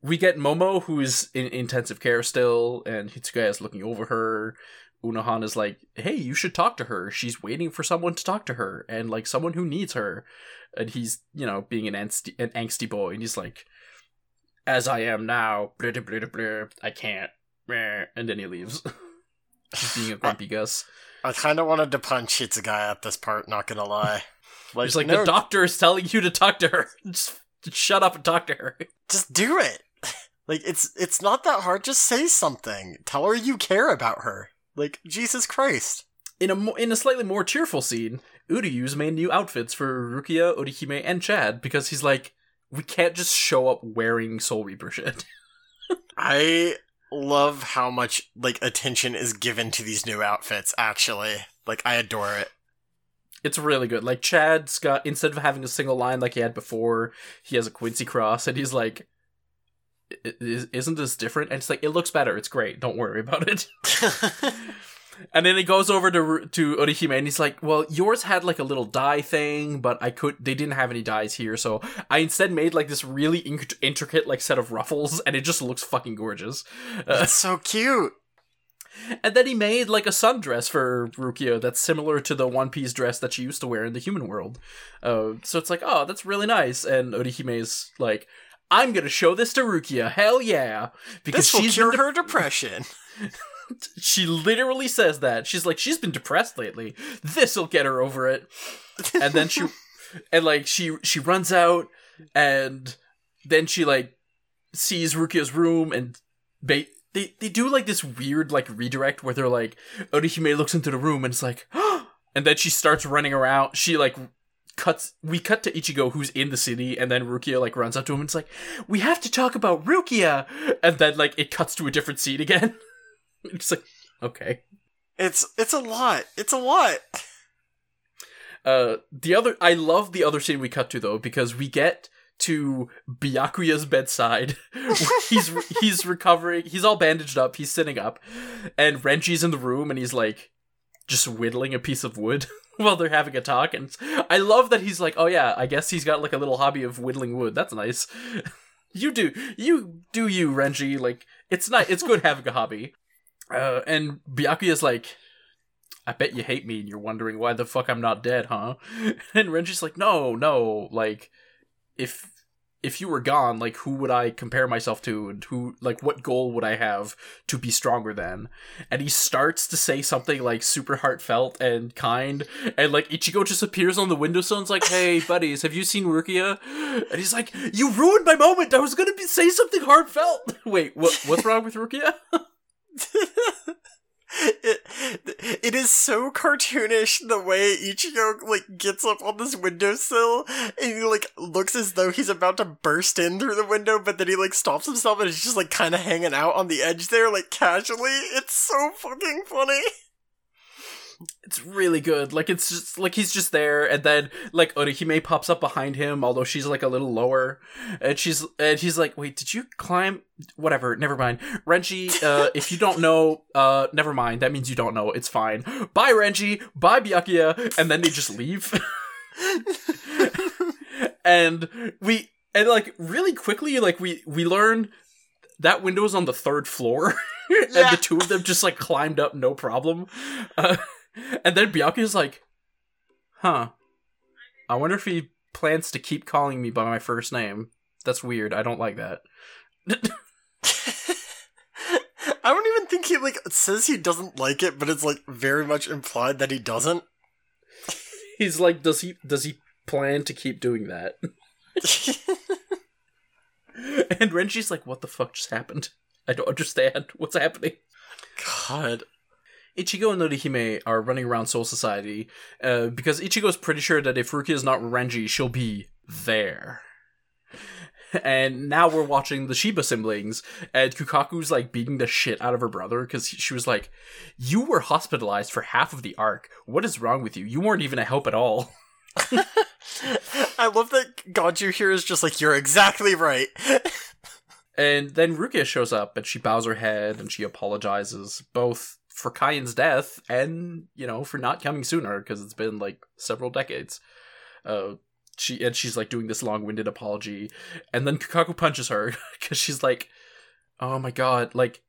we get Momo, who is in intensive care still, and Hitsugaya is looking over her. Unohana is like, "Hey, you should talk to her. She's waiting for someone to talk to her, and like someone who needs her." And he's, you know, being an angsty, an angsty boy, and he's like, "As I am now, blah, blah, blah, blah, I can't." Meh," And then he leaves. Just being a grumpy Gus. I kind of wanted to punch Hitsugaya at this part. Not gonna lie. Like, He's like, no, "The doctor is telling you to talk to her. Just, just shut up and talk to her." just do it. Like it's it's not that hard. Just say something. Tell her you care about her. Like Jesus Christ. In a mo- in a slightly more cheerful scene, Uryu's made new outfits for Rukia, Orihime, and Chad because he's like, we can't just show up wearing Soul Reaper shit. I love how much like attention is given to these new outfits. Actually, like I adore it. It's really good. Like Chad's got instead of having a single line like he had before, he has a Quincy cross, and he's like, "I- is- "Isn't this different?" And it's like, "It looks better. It's great. Don't worry about it." And then he goes over to to Orihime and he's like, "Well, yours had like a little dye thing, but I could they didn't have any dyes here, so I instead made like this really inc- intricate like set of ruffles, and it just looks fucking gorgeous." Uh, That's so cute. and then he made like a sundress for Rukia that's similar to the one piece dress that she used to wear in the human world. Uh, so it's like, oh, that's really nice. And Orihime's like, I'm gonna show this to Rukia. Hell yeah, because This will she's cure been her depression. she literally says that. She's like, she's been depressed lately. This'll get her over it. And then she, and like she she runs out, and then she like sees Rukia's room, and they they they do like this weird like redirect where they're like, Orihime looks into the room and it's like, and then she starts running around. She like cuts we cut to Ichigo who's in the city and then Rukia like runs up to him and it's like we have to talk about Rukia and then like it cuts to a different scene again it's like okay It's it's a lot. It's a lot. uh the other I love the other scene we cut to though because we get to Byakuya's bedside he's he's recovering he's all bandaged up he's sitting up and Renji's in the room and he's like just whittling a piece of wood while they're having a talk. And I love that he's like, oh yeah, I guess he's got like a little hobby of whittling wood. That's nice. you do, you do you, Renji. Like it's nice. It's good having a hobby. Uh, and Byakuya's like, I bet you hate me and you're wondering why the fuck I'm not dead, huh? And Renji's like, no, no, like, if if you were gone, like who would I compare myself to and who like what goal would I have to be stronger than? And he starts to say something like super heartfelt and kind, and like Ichigo just appears on the windowsill and's like, Hey buddies, have you seen Rukia? And he's like, You ruined my moment! I was gonna be say something heartfelt! Wait, what what's wrong with Rukia? It, it is so cartoonish the way Ichigo like gets up on this windowsill and he like looks as though he's about to burst in through the window, but then he like stops himself and is just like kind of hanging out on the edge there, like casually. It's so fucking funny. It's really good. Like it's just like he's just there, and then like Orihime pops up behind him, although she's like a little lower, and she's and he's like, "Wait, did you climb? Whatever, never mind." Renji, uh, if you don't know, uh, never mind. That means you don't know. It's fine. Bye, Renji. Bye, Byakuya. And then they just leave. and we and like really quickly, like we we learn that window's on the third floor, and Yeah. the two of them just like climbed up no problem. Uh, and then Byakuya's like, huh. I wonder if he plans to keep calling me by my first name. That's weird. I don't like that. I don't even think he like says he doesn't like it, but it's like very much implied that he doesn't. He's like, does he does he plan to keep doing that? and Renji's like, what the fuck just happened? I don't understand. What's happening? God. Ichigo and Orihime are running around Soul Society uh, because Ichigo's pretty sure that if Rukia is not Renji, she'll be there. And now we're watching the Shiba siblings, and Kukaku's like beating the shit out of her brother because she was like, You were hospitalized for half of the arc. What is wrong with you? You weren't even a help at all. I love that Ganju here is just like, you're exactly right. And then Rukia shows up and she bows her head and she apologizes both for Kaien's death and, you know, for not coming sooner because it's been like several decades. Uh, she and she's like doing this long-winded apology, and then Kukaku punches her because she's like, "Oh my god!" Like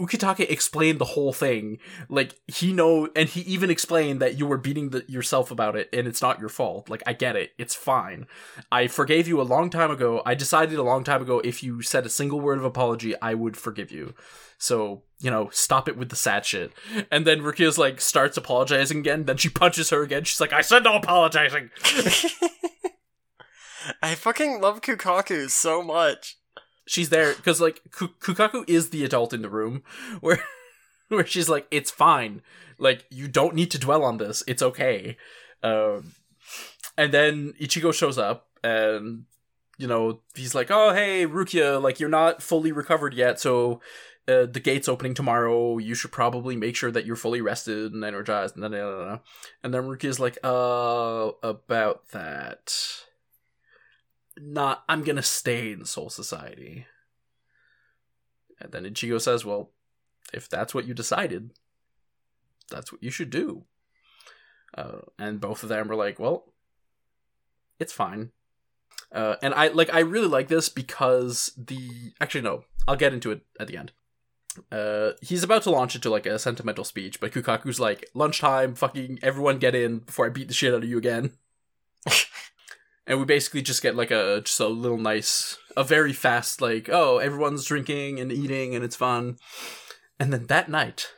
Ukitake explained the whole thing. Like he know, and he even explained that you were beating the, yourself about it, and it's not your fault. Like I get it, it's fine. I forgave you a long time ago. I decided a long time ago if you said a single word of apology, I would forgive you. So you know, stop it with the sad shit. And then Rukia's like starts apologizing again. Then she punches her again. She's like, "I said no apologizing." I fucking love Kukaku so much. She's there because like Kukaku is the adult in the room where where she's like it's fine like you don't need to dwell on this it's okay um and then Ichigo shows up and you know he's like oh hey Rukia like you're not fully recovered yet so uh, the gate's opening tomorrow. You should probably make sure that you're fully rested and energized. And then, and then Rukia's like, "Uh, about that." Not I'm gonna stay in Soul Society. And then Ichigo says, Well, if that's what you decided, that's what you should do. Uh, and both of them are like, Well, it's fine. Uh, and I like I really like this because the actually no, I'll get into it at the end. Uh, he's about to launch into like a sentimental speech, but Kukaku's like, lunchtime, fucking everyone get in before I beat the shit out of you again and we basically just get like a just a little nice a very fast like oh everyone's drinking and eating and it's fun and then that night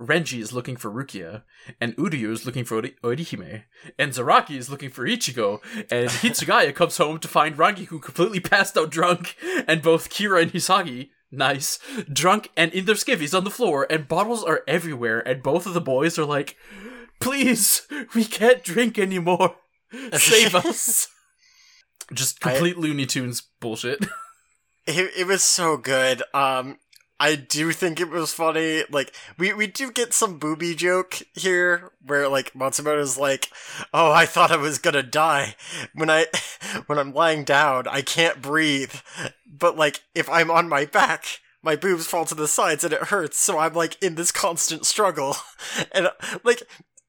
Renji is looking for Rukia, and Uryu is looking for Ori- Orihime, and Zaraki is looking for Ichigo, and Hitsugaya comes home to find Rangiku completely passed out drunk, and both Kira and Hisagi, nice, drunk and in their skivvies on the floor, and bottles are everywhere, and both of the boys are like, please, we can't drink anymore. Save us. Just complete Looney Tunes bullshit. It, it was so good. Um, I do think it was funny. Like, we, we do get some booby joke here, where, like, Matsumoto's like, oh, I thought I was gonna die. When I, when I'm lying down, I can't breathe. But, like, if I'm on my back, my boobs fall to the sides and it hurts, so I'm, like, in this constant struggle. And, like,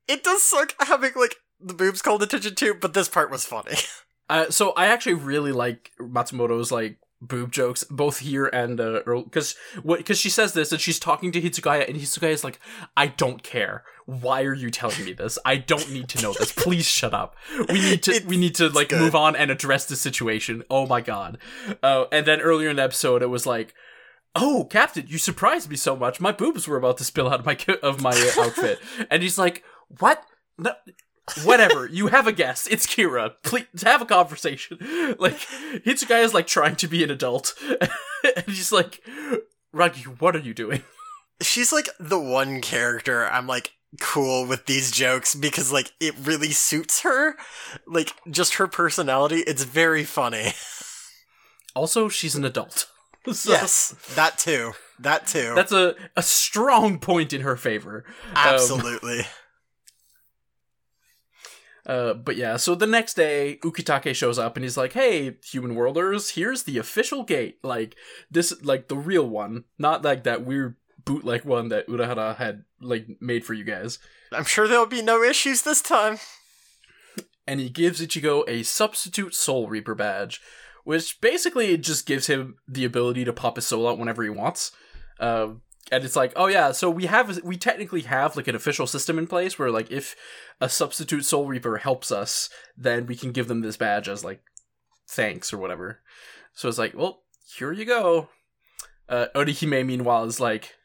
it does suck having like the boobs called attention to, but this part was funny. Uh, so I actually really like Matsumoto's like boob jokes, both here and uh, because what because she says this and she's talking to Hitsugaya and Hitsugaya is like, I don't care. Why are you telling me this? I don't need to know this. Please shut up. We need to we need to like move on and address the situation. Oh my god. Uh, and then earlier in the episode, it was like. Oh, Captain, you surprised me so much. My boobs were about to spill out of my of my uh, outfit, and he's like, "What? No, whatever. you have a guest. It's Kira. Please have a conversation. Like Hitsugaya is like trying to be an adult, and he's like, Ragi, what are you doing? She's like the one character I'm like cool with these jokes because like it really suits her. Like just her personality, it's very funny. Also, she's an adult. So yes, that too. That too. That's a, a strong point in her favor. Um, Absolutely. Uh, but yeah, so the next day, Ukitake shows up and he's like, "Hey, human worlders, here's the official gate. Like this, like the real one, not like that weird bootleg one that Urahara had like made for you guys." I'm sure there'll be no issues this time. And he gives Ichigo a substitute Soul Reaper badge, which basically just gives him the ability to pop his soul out whenever he wants. Uh, and it's like, oh yeah, so we have we technically have like an official system in place where like if a substitute Soul Reaper helps us, then we can give them this badge as like thanks or whatever. So it's like, well, here you go. Uh, Orihime meanwhile is like,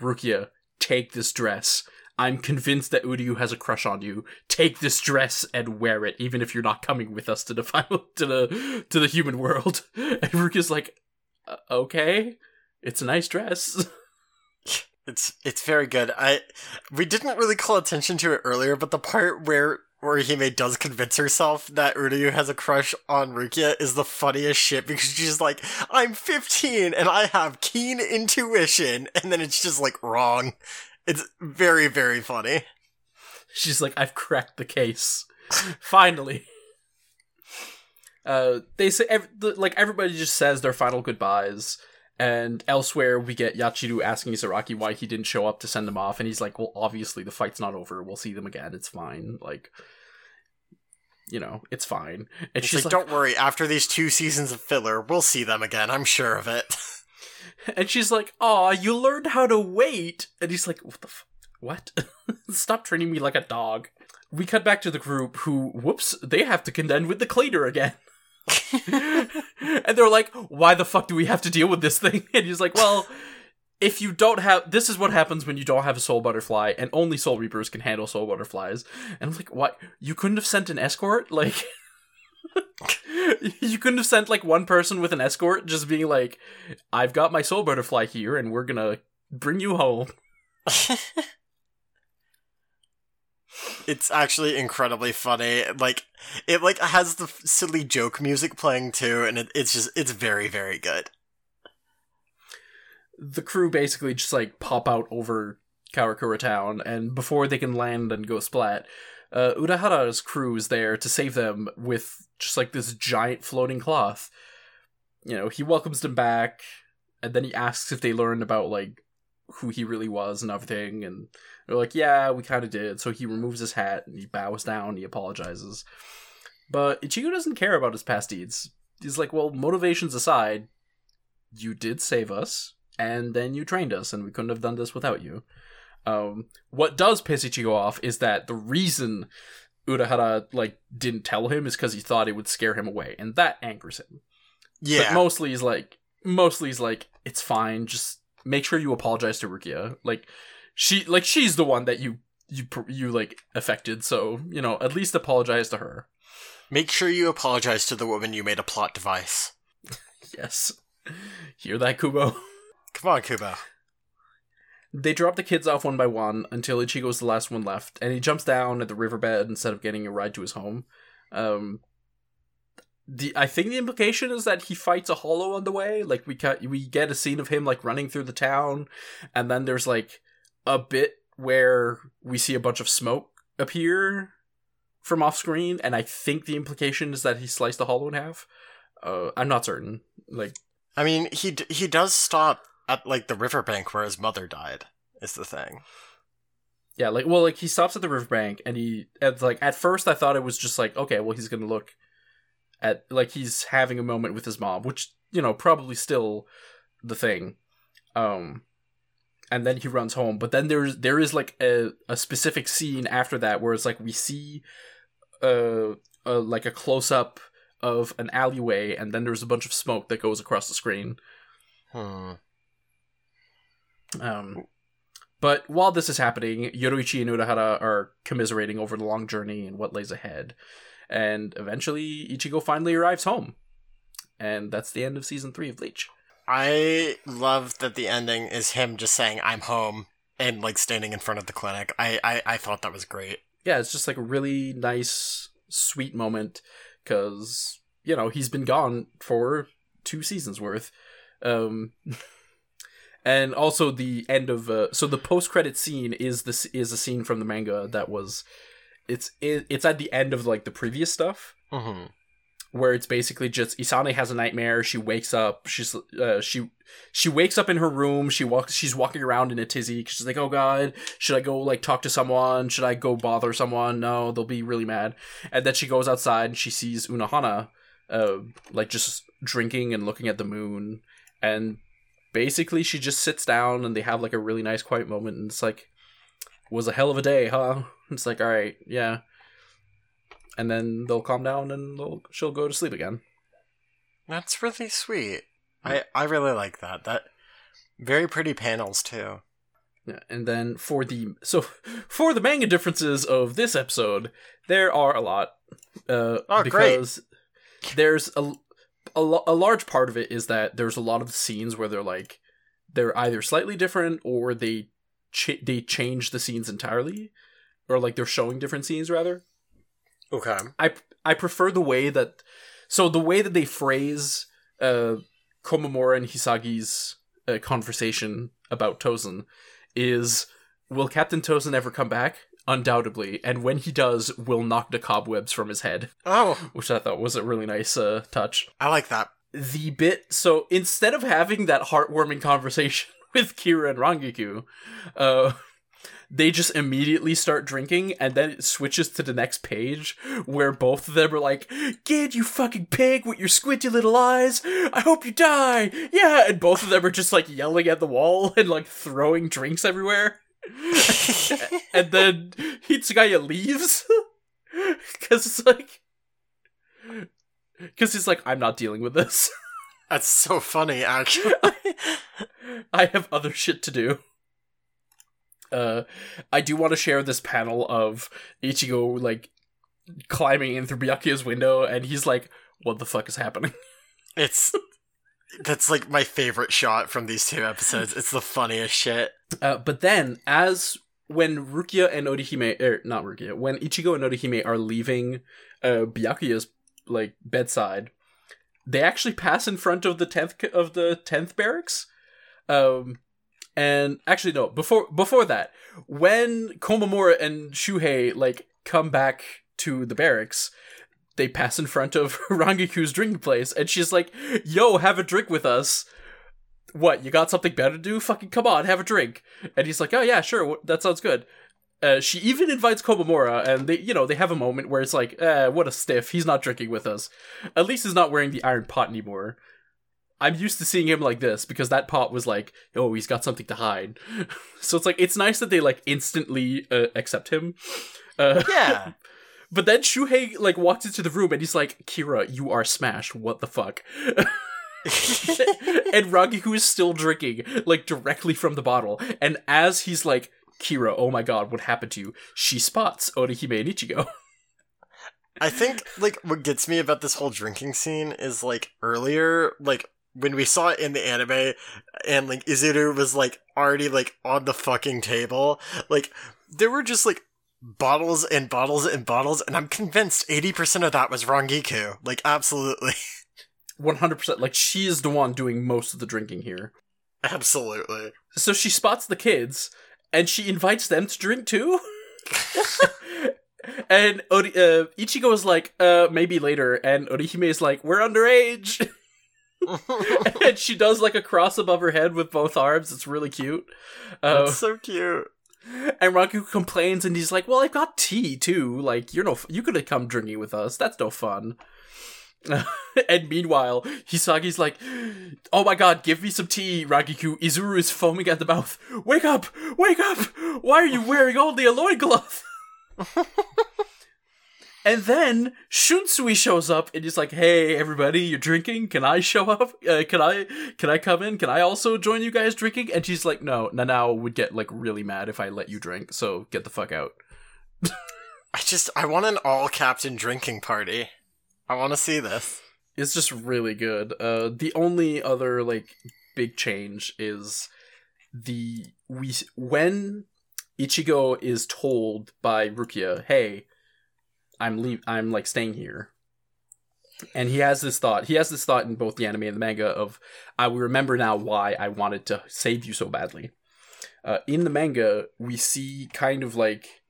Rukia, take this dress. I'm convinced that Uryu has a crush on you. Take this dress and wear it, even if you're not coming with us to the final to the to the human world. And Rukia's like, "Uh, okay, it's a nice dress. It's it's very good. I we didn't really call attention to it earlier, but the part where Orihime does convince herself that Uryu has a crush on Rukia is the funniest shit because she's like, I'm 15 and I have keen intuition, and then it's just like wrong. It's very, very funny. She's like, I've cracked the case. Finally. Uh, they say ev- the- like everybody just says their final goodbyes, and elsewhere we get Yachiru asking Isaraki why he didn't show up to send them off, and he's like, "Well, obviously the fight's not over. We'll see them again. It's fine. Like, you know, it's fine." And It's she's like, like, don't worry, after these two seasons of filler, we'll see them again, I'm sure of it. and she's like, "Aw, you learned how to wait," and he's like, "What the f- what? Stop treating me like a dog." We cut back to the group who, whoops, they have to contend with the cleaner again. and they're like, why the fuck do we have to deal with this thing? And he's like, well, if you don't have, this is what happens when you don't have a soul butterfly, and only soul reapers can handle soul butterflies. And I'm like, what? You couldn't have sent an escort? Like, you couldn't have sent like one person with an escort, just being like, I've got my soul butterfly here, and we're gonna bring you home. It's actually incredibly funny. Like it like has the silly joke music playing too, and it, it's just it's very very good. the crew basically just like pop out over Karakura town, and before they can land and go splat, uh, Urahara's crew is there to save them with just like this giant floating cloth. You know, he welcomes them back, and then he asks if they learned about like who he really was and everything, and they're like, "Yeah, we kind of did." So he removes his hat and he bows down, he apologizes, but Ichigo doesn't care about his past deeds. He's like, "Well, motivations aside, you did save us." and then you trained us, and we couldn't have done this without you. Um, what does piss Ichigo off is that the reason Urahara like didn't tell him is because he thought it would scare him away, and that angers him. Yeah, But mostly he's like, mostly he's like, it's fine. Just make sure you apologize to Rukia. Like she, like she's the one that you you you like affected. So you know, at least apologize to her. make sure you apologize to the woman you made a plot device. Yes, hear that, Kubo. Come on, Kubo. They drop the kids off one by one until Ichigo is the last one left, and he jumps down at the riverbed instead of getting a ride to his home. Um, the I think the implication is that he fights a hollow on the way. Like we cut, we get a scene of him like running through the town, and then there's like a bit where we see a bunch of smoke appear from off screen, and I think the implication is that he sliced the hollow in half. Uh, I'm not certain. Like I mean, he d- he does stop at like the riverbank where his mother died. Is the thing. Yeah, like well, like he stops at the riverbank and he it's like at first I thought it was just like okay, well he's gonna look at like he's having a moment with his mom, which you know probably still the thing. Um, and then he runs home, but then there's there is like a a specific scene after that where it's like we see uh, uh like a close up of an alleyway, and then there's a bunch of smoke that goes across the screen. Hmm. Um, but while this is happening, Yoroichi and Urahara are commiserating over the long journey and what lays ahead. And eventually, Ichigo finally arrives home. And that's the end of season three of Bleach. I love that the ending is him just saying "I'm home" and like standing in front of the clinic. I I, I thought that was great. Yeah, it's just like a really nice, sweet moment because, you know, he's been gone for two seasons worth. Um, and also the end of uh, so the post credit scene is this is a scene from the manga that was it's it, it's at the end of like the previous stuff hmm where it's basically just Isane has a nightmare. She wakes up. She's uh, she she wakes up in her room. She walks. She's walking around in a tizzy. She's like, "Oh God, should I go like talk to someone? Should I go bother someone? No, they'll be really mad." And then she goes outside and she sees Unohana, uh, like just drinking and looking at the moon. And basically, she just sits down and they have like a really nice quiet moment. And it's like, was a hell of a day, huh? It's like, all right, yeah and then they'll calm down and they'll, she'll go to sleep again. That's really sweet. I I really like that. That very pretty panels too. Yeah, and then for the so for the manga differences of this episode, there are a lot. Uh, Oh, great. because there's a a, a large part of it is that there's a lot of scenes where they're like they're either slightly different or they ch- they change the scenes entirely, or like they're showing different scenes rather. Okay. I I prefer the way that so the way that they phrase uh Komamura and Hisagi's uh, conversation about Tosen is will Captain Tosen ever come back? Undoubtedly, and when he does, will knock the cobwebs from his head, Oh, which I thought was a really nice uh, touch. I like that. The bit so instead of having that heartwarming conversation with Kira and Rangiku, uh, they just immediately start drinking, and then it switches to the next page where both of them are like, "Get you fucking pig with your squinty little eyes! I hope you die!" Yeah, and both of them are just like yelling at the wall and like throwing drinks everywhere. and then Hitsugaya leaves because it's like, because he's like, "I'm not dealing with this. That's so funny, actually. I have other shit to do." Uh, I do want to share this panel of Ichigo like climbing in through Byakuya's window, and he's like, "What the fuck is happening?" it's that's like my favorite shot from these two episodes. It's the funniest shit. Uh, but then, as when Rukia and Orihime, er, not Rukia, when Ichigo and Orihime are leaving uh, Byakuya's like bedside, they actually pass in front of the tenth of the tenth barracks. Um, and actually, no. Before before that, when Komamura and Shuhei like come back to the barracks, they pass in front of Rangiku's drinking place, and she's like, "Yo, have a drink with us." What? You got something better to do? Fucking come on, have a drink. And he's like, "Oh yeah, sure, that sounds good." Uh, she even invites Komamura, and they, you know, they have a moment where it's like, eh, what a stiff. He's not drinking with us. At least he's not wearing the iron pot anymore. I'm used to seeing him like this because that pot was like, oh, he's got something to hide. so it's like it's nice that they like instantly uh, accept him. Uh, Yeah. but then Shuhei like walks into the room and he's like, Kira, you are smashed. What the fuck? and Rangiku is still drinking, like directly from the bottle. And as he's like, Kira, oh my god, what happened to you? She spots Orihime and Ichigo. I think like what gets me about this whole drinking scene is like earlier, like when we saw it in the anime, and like Izuru was like already like on the fucking table. Like there were just like bottles and bottles and bottles, and I'm convinced eighty percent of that was Rangiku. Like absolutely, 100%. Like, she is the one doing most of the drinking here. absolutely. So she spots the kids, and she invites them to drink too. and Ori- uh, Ichigo is like, uh, maybe later, and Orihime is like, we're underage. and she does like a cross above her head with both arms. It's really cute. Uh, That's so cute. And Raku complains, and he's like, "Well, I've got tea too. Like, you're no, f- you could have come drinking with us. That's no fun." and meanwhile, Hisagi's like, "Oh my god, give me some tea, Rangiku." Izuru is foaming at the mouth. Wake up! Wake up! Why are you wearing only a loincloth? and then Shunsui shows up and he's like, "Hey, everybody, you're drinking? Can I show up? Uh, can I? Can I come in? Can I also join you guys drinking?" And she's like, "No, Nanao would get like really mad if I let you drink. So get the fuck out." I just I want an all captain drinking party. I want to see this. It's just really good. Uh, the only other like big change is the we when Ichigo is told by Rukia, "Hey, I'm leave I'm like staying here." And he has this thought. He has this thought in both the anime and the manga of I remember now why I wanted to save you so badly. Uh, in the manga, we see kind of like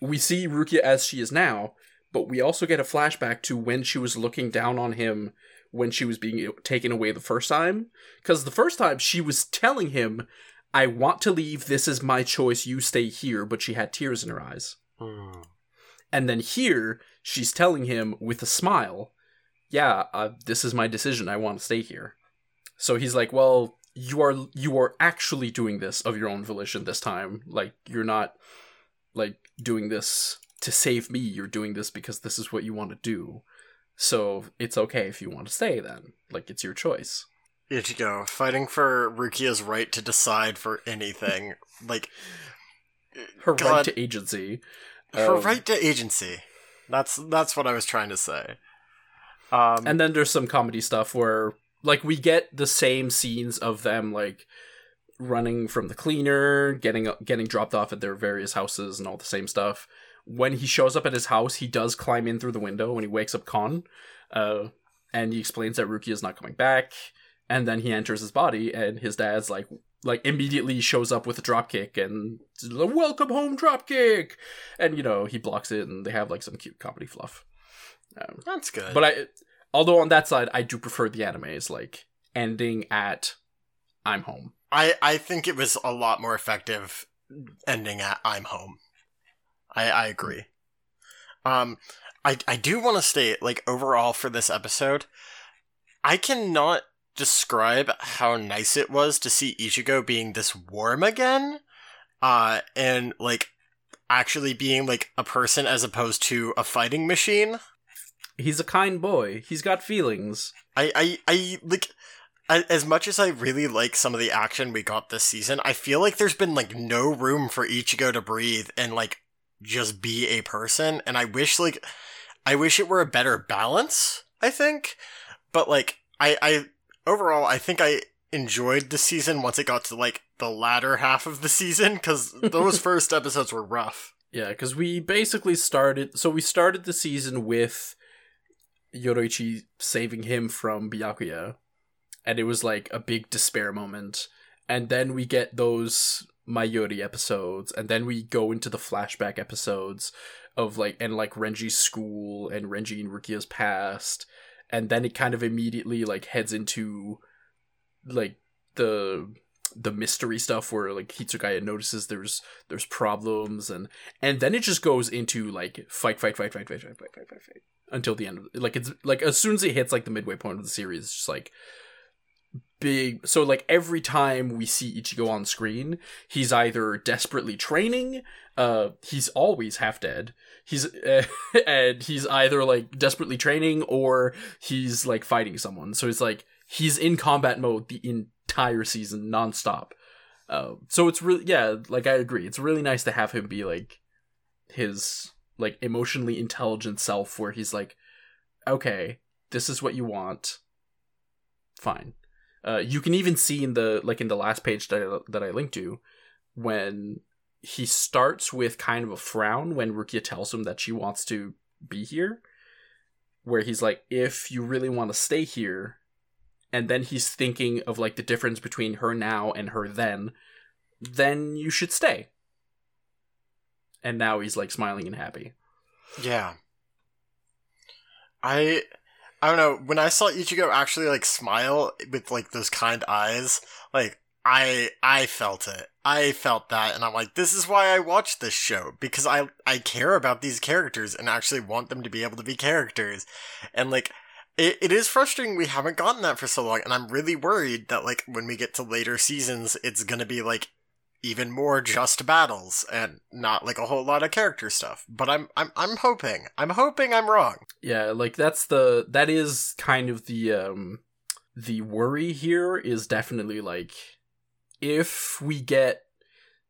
we see Rukia as she is now, but we also get a flashback to when she was looking down on him when she was being taken away the first time. Because the first time she was telling him, I want to leave, this is my choice, you stay here, but she had tears in her eyes. Hmm. And then here, she's telling him with a smile, Yeah, uh, this is my decision, I want to stay here. So he's like, Well, you are you are actually doing this of your own volition this time. Like you're not like doing this to save me, you're doing this because this is what you want to do. So it's okay if you want to stay then. Like it's your choice. Ichigo fighting for Rukia's right to decide for anything, like Her right to agency. Her Um, right to agency. That's that's what I was trying to say. Um, And then there's some comedy stuff where like we get the same scenes of them like running from the cleaner, getting getting dropped off at their various houses and all the same stuff. When he shows up at his house, he does climb in through the window when he wakes up Kon, Uh, and he explains that Ruki is not coming back. And then he enters his body, and his dad's like, like immediately shows up with a dropkick and a welcome home dropkick, and you know he blocks it, and they have like some cute comedy fluff. Um, that's good. but I, although on that side, I do prefer the animes like ending at "I'm home." I I think it was a lot more effective ending at I'm home. I I agree. Um I I do want to state like overall for this episode, I cannot describe how nice it was to see Ichigo being this warm again. Uh and like actually being like a person as opposed to a fighting machine. He's a kind boy. He's got feelings. I, I, I like as much as I really like some of the action we got this season. I feel like there's been like no room for Ichigo to breathe and like just be a person. And I wish like I wish it were a better balance. I think, but like I, I overall I think I enjoyed the season once it got to like the latter half of the season because those first episodes were rough. Yeah, because we basically started. So we started the season with Yoruichi saving him from Byakuya, and it was like a big despair moment. And then we get those Mayuri episodes, and then we go into the flashback episodes of like and like Renji's school and Renji and Rukia's past, and then it kind of immediately like heads into like the the mystery stuff where like Hitsugaya notices there's there's problems and and then it just goes into like fight fight fight fight fight fight fight fight fight, fight until the end of like it's like as soon as it hits like the midway point of the series it's just like big so like every time we see Ichigo on screen he's either desperately training uh he's always half dead he's uh, and he's either like desperately training or he's like fighting someone. So it's like he's in combat mode the entire season nonstop. Uh, so it's really yeah like i agree. It's really nice to have him be like his like emotionally intelligent self where he's like okay this is what you want. Fine uh, you can even see in the like in the last page that I, that I linked to when he starts with kind of a frown when Rukia tells him that she wants to be here where he's like if you really want to stay here and then he's thinking of like the difference between her now and her then then you should stay and now he's like smiling and happy Yeah. I I don't know, when I saw Ichigo actually like smile with like those kind eyes, like I I felt it. I felt that and I'm like this is why I watch this show because I I care about these characters and actually want them to be able to be characters. And like it, it is frustrating we haven't gotten that for so long and I'm really worried that like when we get to later seasons it's to be like even more just battles and not like a whole lot of character stuff. But I'm I'm I'm hoping. I'm hoping I'm wrong. Yeah, like that's the that is kind of the um the worry here is definitely like if we get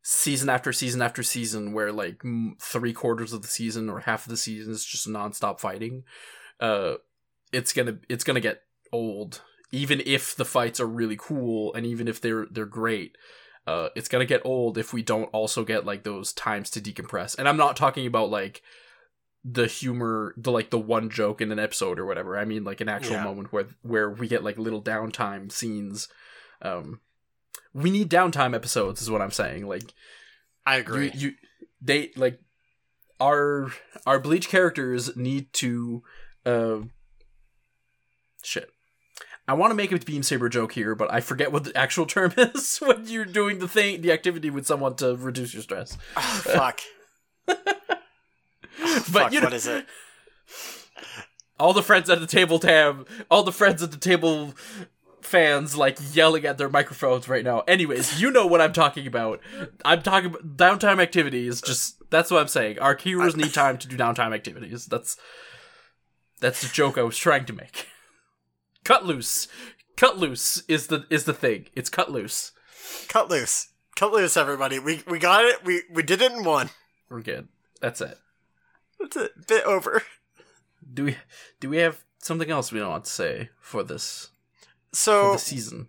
season after season after season where like three quarters of the season or half of the season is just nonstop fighting, uh, it's gonna it's gonna get old. Even if the fights are really cool and even if they're they're great, uh, it's gonna get old if we don't also get like those times to decompress. And I'm not talking about like the humor, the like the one joke in an episode or whatever. I mean like an actual Yeah. moment where where we get like little downtime scenes. Um, we need downtime episodes, is what I'm saying. Like I you, agree. you they like our our bleach characters need to uh shit i want to make a beam saber joke here but i forget what the actual term is when you're doing the thing the activity with someone to reduce your stress. Oh, fuck. but fuck, you know what is it? all the friends at the table tam all the friends at the table fans like yelling at their microphones right now. Anyways you know what i'm talking about. I'm talking about downtime activities just that's what i'm saying. Our heroes need time to do downtime activities. That's that's the joke i was trying to make cut loose cut loose is the is the thing it's cut loose Cut loose. Cut loose, everybody. We we got it. We we did it in one. we're good that's it That's it. Bit over. do we do we have something else we want to say for this for So the season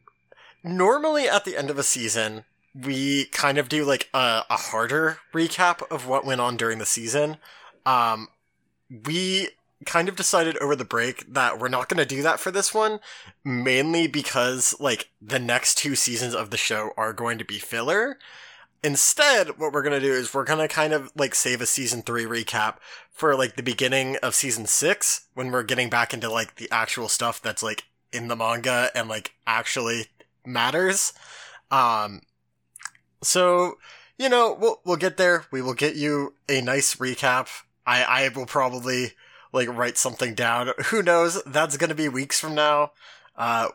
normally at the end of a season, we kind of do like a, a harder recap of what went on during the season. Um, we kind of decided over the break that we're not going to do that for this one, mainly because like the next two seasons of the show are going to be filler. Instead, what we're going to do is we're going to kind of like save a season three recap for like the beginning of season six when we're getting back into like the actual stuff that's like in the manga and like actually matters. Um, so you know we'll we'll get there. We will get you a nice recap. I I will probably like write something down. Who knows? That's gonna be weeks from now. Uh,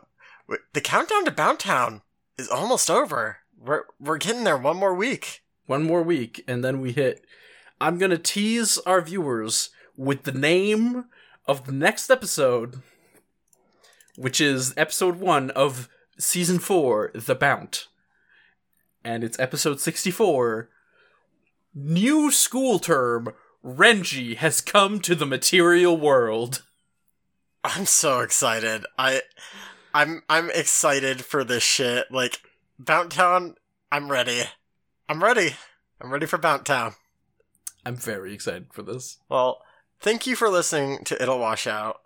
the countdown to Bountown is almost over. We're we're getting there. One more week. one more week and then we hit i'm gonna tease our viewers with the name of the next episode which is episode one of season four the bount and it's episode 64 new school term renji has come to the material world I'm so excited. I I'm I'm excited for this shit. Like Bountown, I'm ready. I'm ready. I'm ready for Bountown. i'm very excited for this Well, thank you for listening to It'll Wash Out.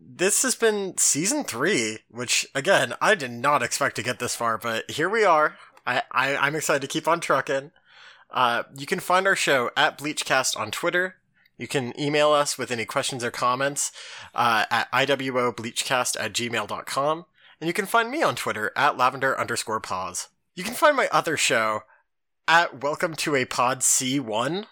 This has been season three, which again I did not expect to get this far, but here we are. I, I I'm excited to keep on trucking. Uh, you can find our show at Bleachcast on Twitter. You can email us with any questions or comments uh, at iwobleachcast at gmail.com. And you can find me on Twitter at lavender underscore pause. You can find my other show at Welcome to a Pod C1,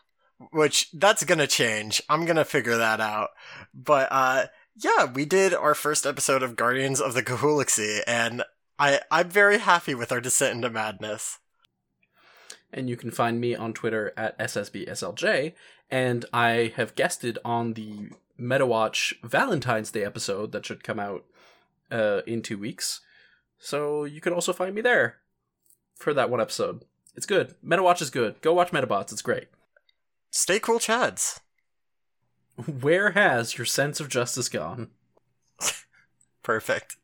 which that's gonna change. I'm gonna figure that out. But uh, yeah, we did our first episode of Guardians of the Galaxy, and I I'm very happy with our descent into madness. And you can find me on Twitter at SSBSLJ. And I have guested on the MetaWatch Valentine's Day episode that should come out uh, in two weeks. So you can also find me there for that one episode. It's good. MetaWatch is good. Go watch Metabots. It's great. Stay cool, Chads. Where has your sense of justice gone? Perfect.